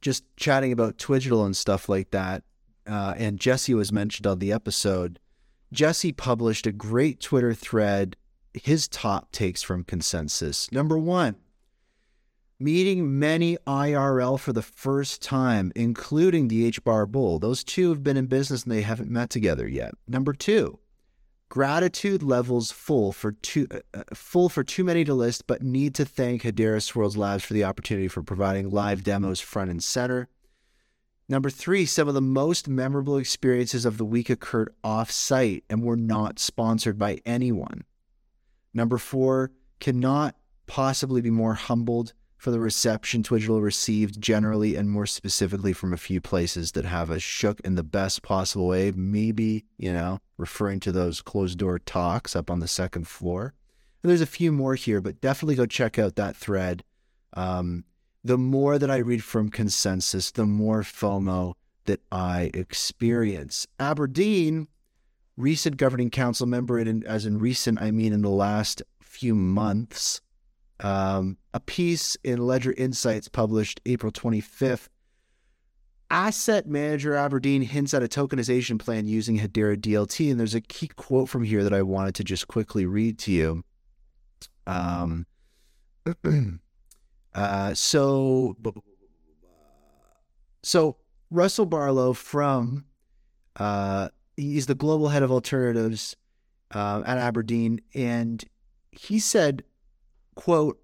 A: just chatting about Twigital and stuff like that, uh, and Jesse was mentioned on the episode. Jesse published a great Twitter thread, his top takes from consensus. Number one, meeting many IRL for the first time, including the HBAR Bull. Those two have been in business and they haven't met together yet. Number two, gratitude levels full for too uh, uh, full for too many to list, but need to thank Hedera Swirlds Labs for the opportunity for providing live demos front and center. Number three, some of the most memorable experiences of the week occurred off site and were not sponsored by anyone. Number four, cannot possibly be more humbled for the reception Twigital received generally and more specifically from a few places that have us shook in the best possible way. Maybe, you know, referring to those closed door talks up on the second floor. And there's a few more here, but definitely go check out that thread. Um, the more that I read from consensus, the more FOMO that I experience. Aberdeen, recent governing council member, and as in recent, I mean in the last few months, um, a piece in Ledger Insights published April 25th. Asset manager Aberdeen hints at a tokenization plan using Hedera DLT. And there's a key quote from here that I wanted to just quickly read to you. Um, (clears throat) uh, so, so Russell Barlow from, uh, he's the global head of alternatives uh, at Aberdeen. And he said, quote,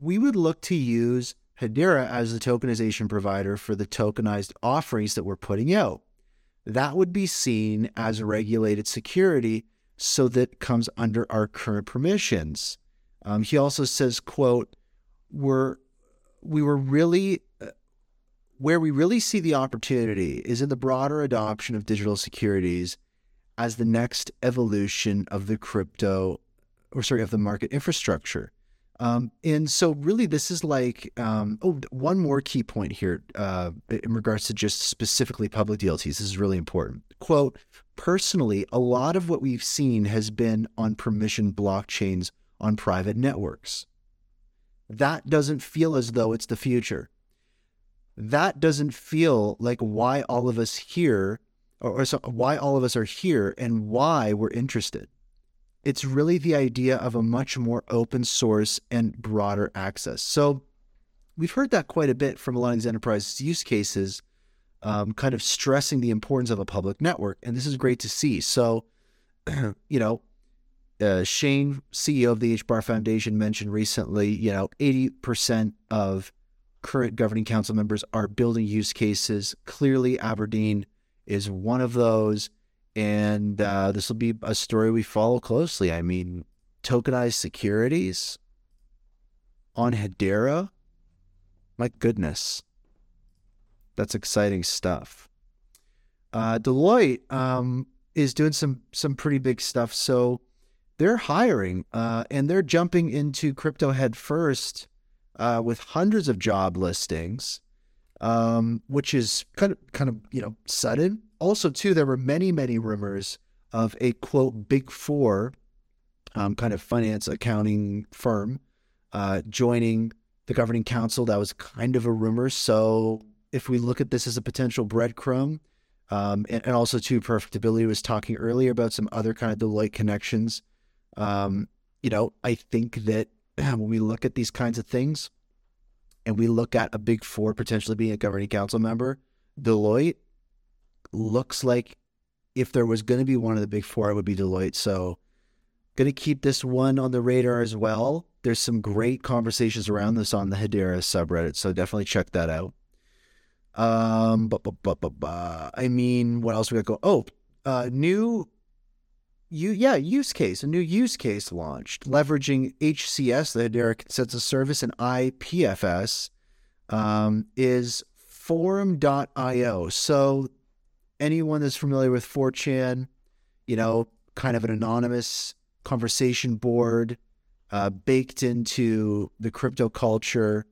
A: we would look to use Hedera as the tokenization provider for the tokenized offerings that we're putting out. That would be seen as a regulated security, so that comes under our current permissions. Um, he also says, "quote We're we were really uh, where we really see the opportunity is in the broader adoption of digital securities as the next evolution of the crypto, or sorry, of the market infrastructure." Um, and so, really, this is like um, oh, one more key point here uh, in regards to just specifically public DLTs. This is really important. Quote: Personally, a lot of what we've seen has been on permission blockchains on private networks. That doesn't feel as though it's the future. That doesn't feel like why all of us here, or, or so, why all of us are here, and why we're interested. It's really the idea of a much more open source and broader access. So, we've heard that quite a bit from a lot of these enterprise use cases, um, kind of stressing the importance of a public network, and this is great to see. So, (clears throat) you know, uh, Shayne, CEO of the HBAR Foundation, mentioned recently, you know, 80% of current governing council members are building use cases. Clearly, Aberdeen is one of those. And uh, this will be a story we follow closely. I mean, tokenized securities on Hedera. My goodness. That's exciting stuff. Uh, Deloitte um, is doing some some pretty big stuff. So they're hiring uh, and they're jumping into crypto head first uh, with hundreds of job listings, um, which is kind of kind of you know sudden. Also, too, there were many many rumors of a quote big four um, kind of finance accounting firm uh, joining the governing council. That was kind of a rumor. So if we look at this as a potential breadcrumb, um, and, and, also too, Perfectability was talking earlier about some other kind of Deloitte connections. Um, you know, I think that (clears throat) when we look at these kinds of things and we look at a big four potentially being a governing council member, Deloitte looks like if there was going to be one of the big four, it would be Deloitte. So, going to keep this one on the radar as well. There's some great conversations around this on the Hedera subreddit, so definitely check that out. Um, but, but, but, but, I mean, what else we got going? Oh, uh, new you yeah use case a new use case launched leveraging hcs the hedera consensus service and ipfs um, is forum.io so anyone that's familiar with 4chan you know kind of an anonymous conversation board uh, baked into the crypto culture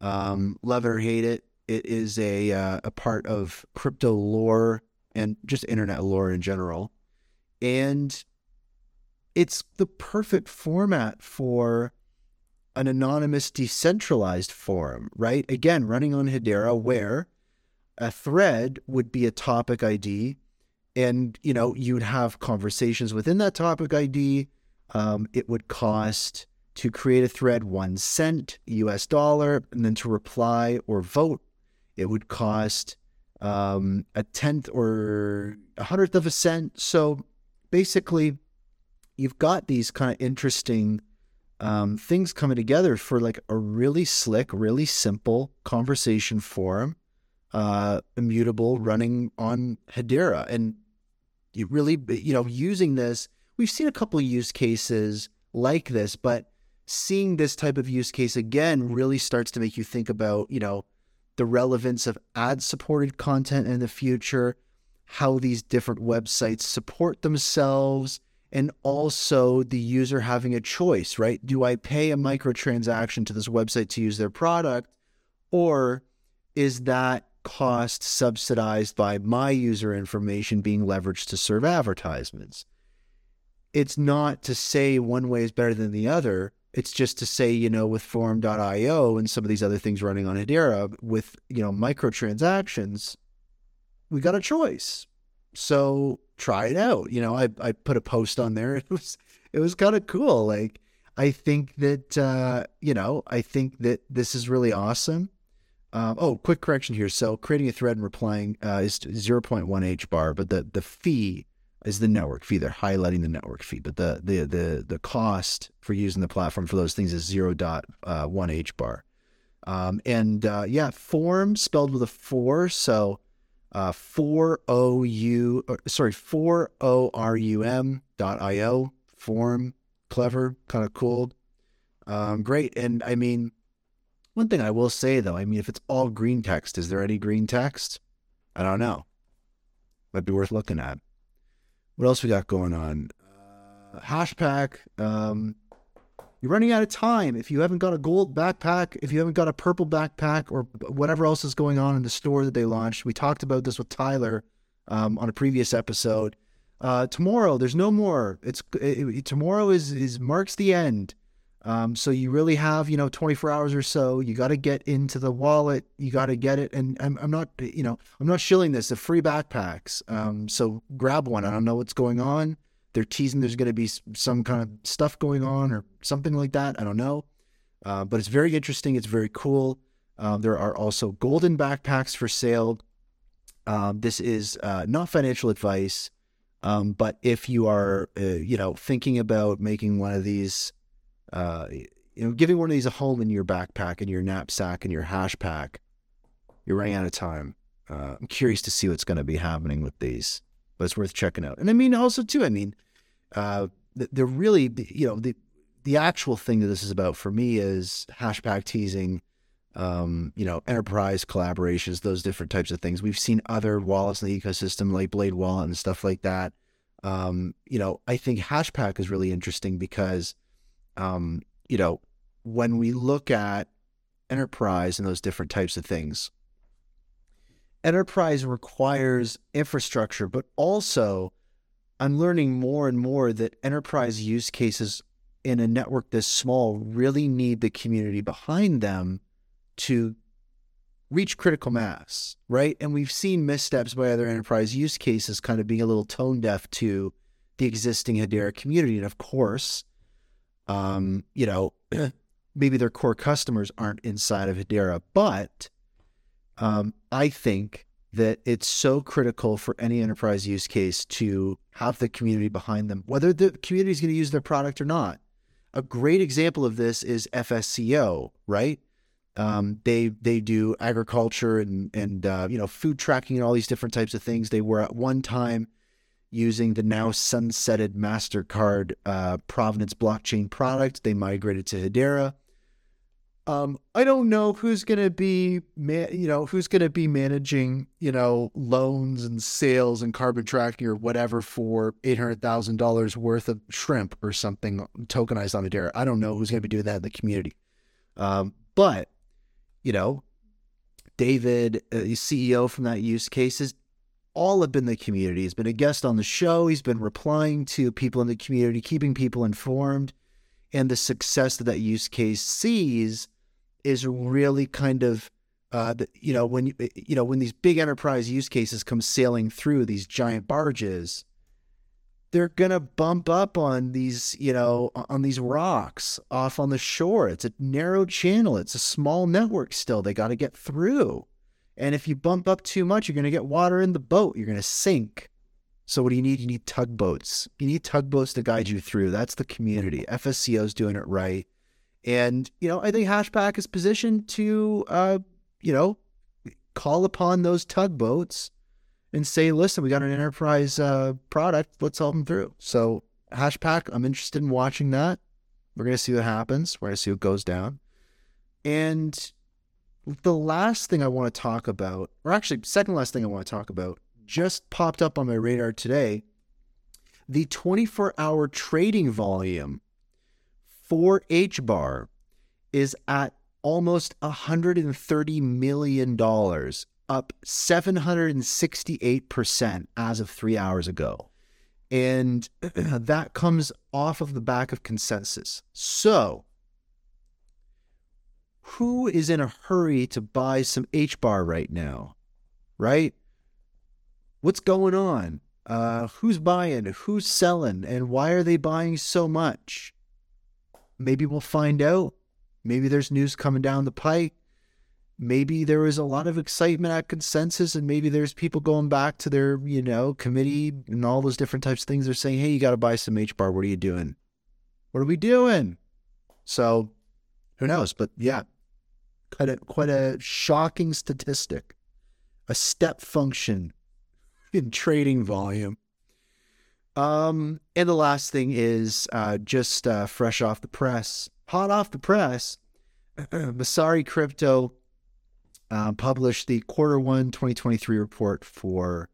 A: um, love it or hate it it is a uh, a part of crypto lore and just internet lore in general and it's the perfect format for an anonymous decentralized forum, right? Again, running on Hedera where a thread would be a topic ID and you know you'd have conversations within that topic ID. Um, it would cost to create a thread one cent US dollar, and then to reply or vote, it would cost um, a tenth or a hundredth of a cent. So basically, you've got these kind of interesting um, things coming together for like a really slick, really simple conversation forum, uh, immutable, running on Hedera, and you really, you know, using this. We've seen a couple of use cases like this, but seeing this type of use case again really starts to make you think about, you know, the relevance of ad supported content in the future, how these different websites support themselves and also the user having a choice, right? Do I pay a microtransaction to this website to use their product or is that cost subsidized by my user information being leveraged to serve advertisements? It's not to say one way is better than the other. It's just to say, you know, with forum.io and some of these other things running on Hedera with, you know, microtransactions, we got a choice. So try it out. You know, I, I put a post on there. (laughs) It was it was kind of cool. Like I think that uh, you know, I think that this is really awesome. Um, oh, quick correction here. So creating a thread and replying uh, is 0.1 HBAR, but the the fee is the network fee. They're highlighting the network fee, but the the the the cost for using the platform for those things is 0.1 HBAR. Um, and uh, yeah, form spelled with a four. So uh, 4OU, uh, sorry, 4ORUM dot IO, form, clever, kind of cool. Um, great. And I mean, one thing I will say though, I mean, if it's all green text, is there any green text? I don't know. Might be worth looking at. What else we got going on? Uh, HashPack. Um, you're running out of time. If you haven't got a gold backpack, if you haven't got a purple backpack, or whatever else is going on in the store that they launched, we talked about this with Tyler um, on a previous episode. Uh, tomorrow, there's no more. It's it, it, tomorrow is is marks the end. Um, so you really have you know 24 hours or so. You got to get into the wallet. You got to get it. And I'm, I'm not you know I'm not shilling this. The free backpacks. Um, so grab one. I don't know what's going on. They're teasing there's going to be some kind of stuff going on or something like that. I don't know. Uh, but it's very interesting. It's very cool. Um, there are also golden backpacks for sale. Um, this is uh, not financial advice, um, but if you are, uh, you know, thinking about making one of these, uh, you know, giving one of these a home in your backpack, in your knapsack, in your HashPack, you're running out of time. Uh, I'm curious to see what's going to be happening with these, but it's worth checking out. And I mean, also too, I mean, uh, they're really, you know, the the actual thing that this is about for me is HashPack teasing, um, you know, enterprise collaborations, those different types of things. We've seen other wallets in the ecosystem like Blade Wallet and stuff like that. Um, you know, I think HashPack is really interesting because, um, you know, when we look at enterprise and those different types of things, enterprise requires infrastructure, but also I'm learning more and more that enterprise use cases in a network this small really need the community behind them to reach critical mass, right? And we've seen missteps by other enterprise use cases kind of being a little tone deaf to the existing Hedera community. And of course, um, you know, (clears throat) maybe their core customers aren't inside of Hedera, but um, I think that it's so critical for any enterprise use case to have the community behind them, whether the community is going to use their product or not. A great example of this is FSCO, right? Um, they they do agriculture and and uh, you know food tracking and all these different types of things. They were at one time using the now sunsetted Mastercard uh, Provenance blockchain product. They migrated to Hedera. Um, I don't know who's going to be, man, you know, who's going to be managing, you know, loans and sales and carbon tracking or whatever for eight hundred thousand dollars worth of shrimp or something tokenized on the Hedera. I don't know who's going to be doing that in the community. Um, but you know, David, uh, CEO from that use case, has all have been the community. He's been a guest on the show. He's been replying to people in the community, keeping people informed, and the success that that use case sees is really kind of uh, you know when you you know when these big enterprise use cases come sailing through these giant barges they're gonna bump up on these you know on these rocks off on the shore. It's a narrow channel. It's a small network still. They got to get through. And if you bump up too much you're gonna get water in the boat. You're gonna sink. So what do you need? You need tugboats. You need tugboats to guide you through. That's the community. Fsco is doing it right and, you know, I think HashPack is positioned to, uh, you know, call upon those tugboats and say, listen, we got an enterprise uh, product. Let's help them through. So, HashPack, I'm interested in watching that. We're going to see what happens. We're going to see what goes down. And the last thing I want to talk about, or actually, second last thing I want to talk about, just popped up on my radar today. The 24 hour trading volume for HBAR is at almost $130 million, up 768% as of three hours ago. And (clears throat) that comes off of the back of consensus. So, who is in a hurry to buy some HBAR right now? Right? What's going on? Uh, who's buying? Who's selling? And why are they buying so much? Maybe we'll find out. Maybe there's news coming down the pike. Maybe there was a lot of excitement at consensus, and maybe there's people going back to their, you know, committee and all those different types of things. They're saying, hey, you got to buy some HBAR. What are you doing? What are we doing? So who knows? But yeah, quite a, quite a shocking statistic, a step function in trading volume um, and the last thing is uh, just uh, fresh off the press, hot off the press. (clears throat) Messari Crypto uh, published the quarter one 2023 report for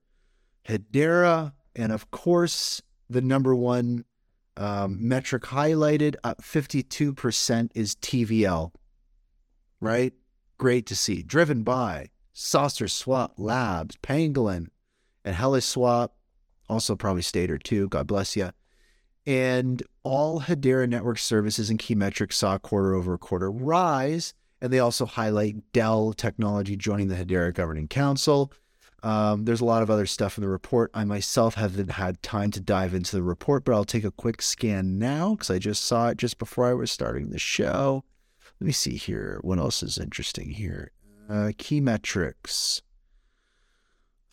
A: Hedera. And of course, the number one um, metric highlighted up 52% is TVL, right? Great to see. Driven by SaucerSwap Labs, Pangolin, and HeliSwap also probably Stader too. God bless you. And all Hedera network services and key metrics saw quarter over quarter rise. And they also highlight Dell Technology joining the Hedera Governing Council. Um, there's a lot of other stuff in the report. I myself haven't had time to dive into the report, but I'll take a quick scan now because I just saw it just before I was starting the show. let me see here. What else is interesting here? Uh, key metrics.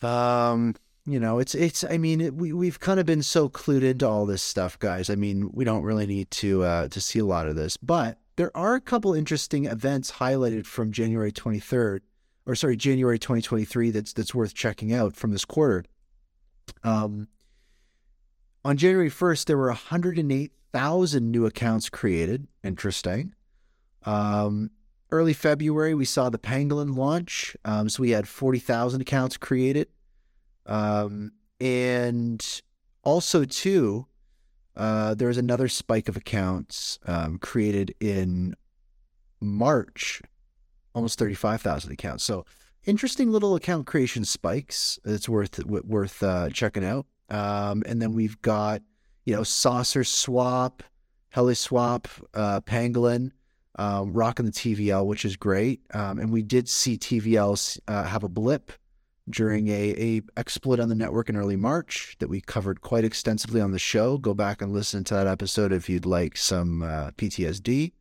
A: Um, you know, it's it's. I mean, it, we we've kind of been so clued into all this stuff, guys. I mean, we don't really need to uh, to see a lot of this, but there are a couple interesting events highlighted from January 23rd, or sorry, January 2023. That's that's worth checking out from this quarter. Um, on January 1st, there were 108,000 new accounts created. Interesting. Um, early February, we saw the Pangolin launch. Um, so we had 40,000 accounts created. Um, and also, too, uh, there was another spike of accounts um, created in March, almost 35,000 accounts. So interesting little account creation spikes. It's worth worth uh, checking out. Um, and then we've got, you know, SaucerSwap, Heli Swap, uh, Pangolin, um, rocking the TVL, which is great. Um, and we did see TVLs uh, have a blip during a, a exploit on the network in early March that we covered quite extensively on the show. Go back and listen to that episode if you'd like some uh, PTSD.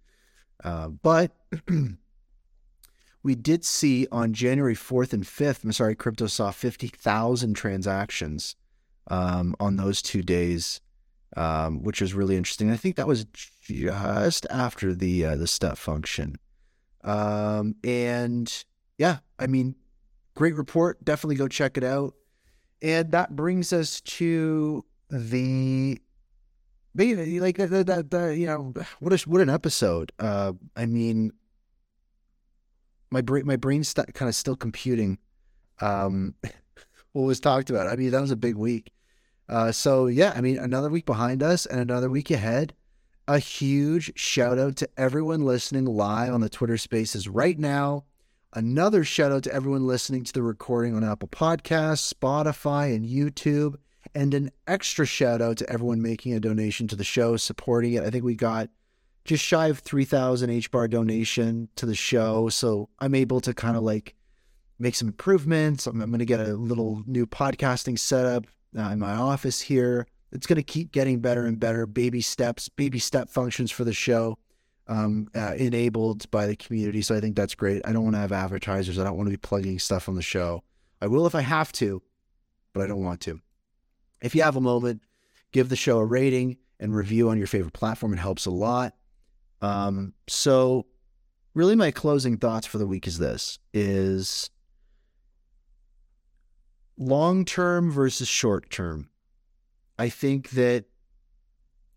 A: Uh, but (clears throat) we did see on January 4th and 5th, I'm sorry, crypto saw 50,000 transactions um, on those two days, um, which was really interesting. I think that was just after the uh, the step function. Um, and yeah, I mean, great report. Definitely go check it out. And that brings us to the like the, the, the, you know what a, what an episode. Uh, I mean, my brain my brain's st- kind of still computing um, (laughs) what was talked about. I mean, that was a big week. Uh, so yeah, I mean, another week behind us and another week ahead. A huge shout out to everyone listening live on the Twitter Spaces right now. Another shout out to everyone listening to the recording on Apple Podcasts, Spotify, and YouTube. And an extra shout out to everyone making a donation to the show, supporting it. I think we got just shy of 3,000 HBAR donation to the show. So I'm able to kind of like make some improvements. I'm, I'm going to get a little new podcasting setup uh, in my office here. It's going to keep getting better and better. Baby steps, baby step functions for the show, um, uh, enabled by the community. So I think that's great. I don't want to have advertisers. I don't want to be plugging stuff on the show. I will if I have to, but I don't want to. If you have a moment, give the show a rating and review on your favorite platform. It helps a lot. Um, so really my closing thoughts for the week is this is long term versus short term. I think that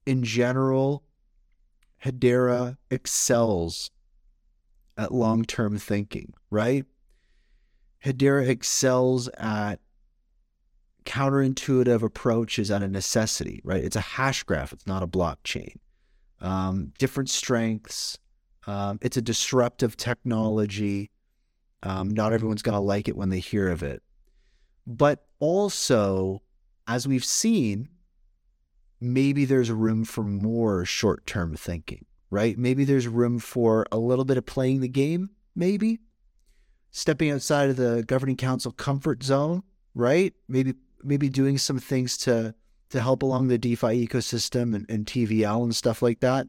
A: in general, Hedera excels at long term thinking, right? Hedera excels at counterintuitive approaches at a necessity, right? It's a hash graph, it's not a blockchain um, different strengths. Um, it's a disruptive technology. Um, not everyone's going to like it when they hear of it. But also, as we've seen, maybe there's room for more short term thinking, right? Maybe there's room for a little bit of playing the game, maybe stepping outside of the governing council comfort zone, right? Maybe maybe doing some things to to help along the DeFi ecosystem and, and TVL and stuff like that.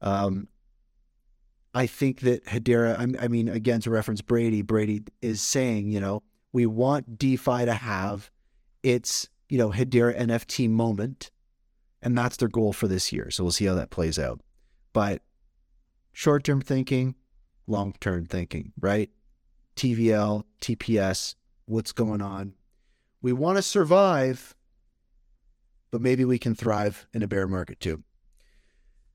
A: Um, I think that Hedera, I, I mean, again, to reference Brady, Brady is saying, you know, we want DeFi to have its, you know, Hedera NFT moment. And that's their goal for this year. So we'll see how that plays out. But short term thinking, long term thinking, right? TVL, TPS, what's going on? We want to survive but maybe we can thrive in a bear market too.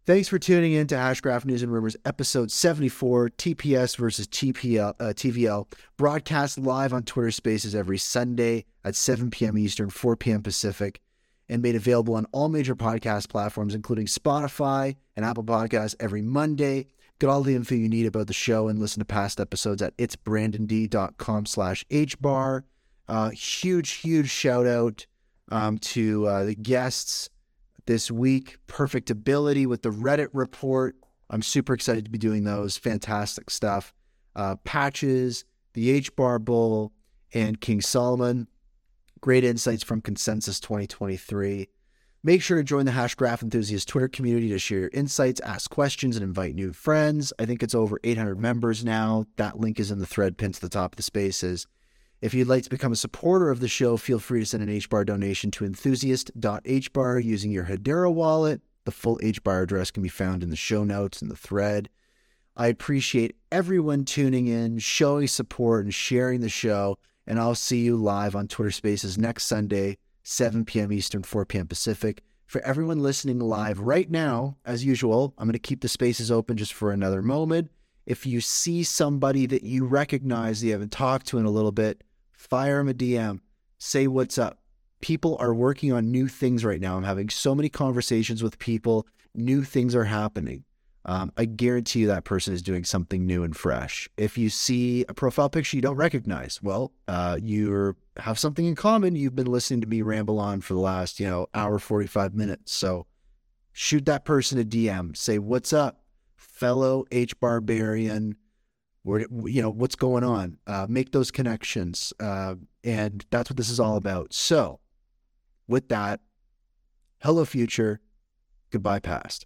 A: Thanks for tuning in to Hashgraph News and Rumors, episode 74, TPS versus TPL, uh, TVL, broadcast live on Twitter Spaces every Sunday at 7 p.m. Eastern, 4 p.m. Pacific, and made available on all major podcast platforms, including Spotify and Apple Podcasts every Monday. Get all the info you need about the show and listen to past episodes at itsbrandond.com slash hbar. Uh, huge, huge shout out um, to uh, the guests this week. Perfect ability with the Reddit report. I'm super excited to be doing those. Fantastic stuff. Uh, patches, the HBAR Bull, and King Solomon. Great insights from Consensus 2023. Make sure to join the Hashgraph Enthusiast Twitter community to share your insights, ask questions, and invite new friends. I think it's over 800 members now. That link is in the thread pinned to the top of the spaces. If you'd like to become a supporter of the show, feel free to send an HBAR donation to enthusiast.hbar using your Hedera wallet. The full HBAR address can be found in the show notes in the thread. I appreciate everyone tuning in, showing support, and sharing the show. And I'll see you live on Twitter Spaces next Sunday, 7 p.m. Eastern, 4 p.m. Pacific. For everyone listening live right now, as usual, I'm going to keep the spaces open just for another moment. If you see somebody that you recognize that you haven't talked to in a little bit, fire them a DM, say what's up. People are working on new things right now. I'm having so many conversations with people, new things are happening. Um, I guarantee you that person is doing something new and fresh. If you see a profile picture you don't recognize, well, uh, you have something in common. You've been listening to me ramble on for the last, you know, hour, 45 minutes. So shoot that person a DM. Say, what's up, fellow H Barbarian? Where, you know, what's going on? Uh, make those connections. Uh, and that's what this is all about. So with that, hello, future. Goodbye, past.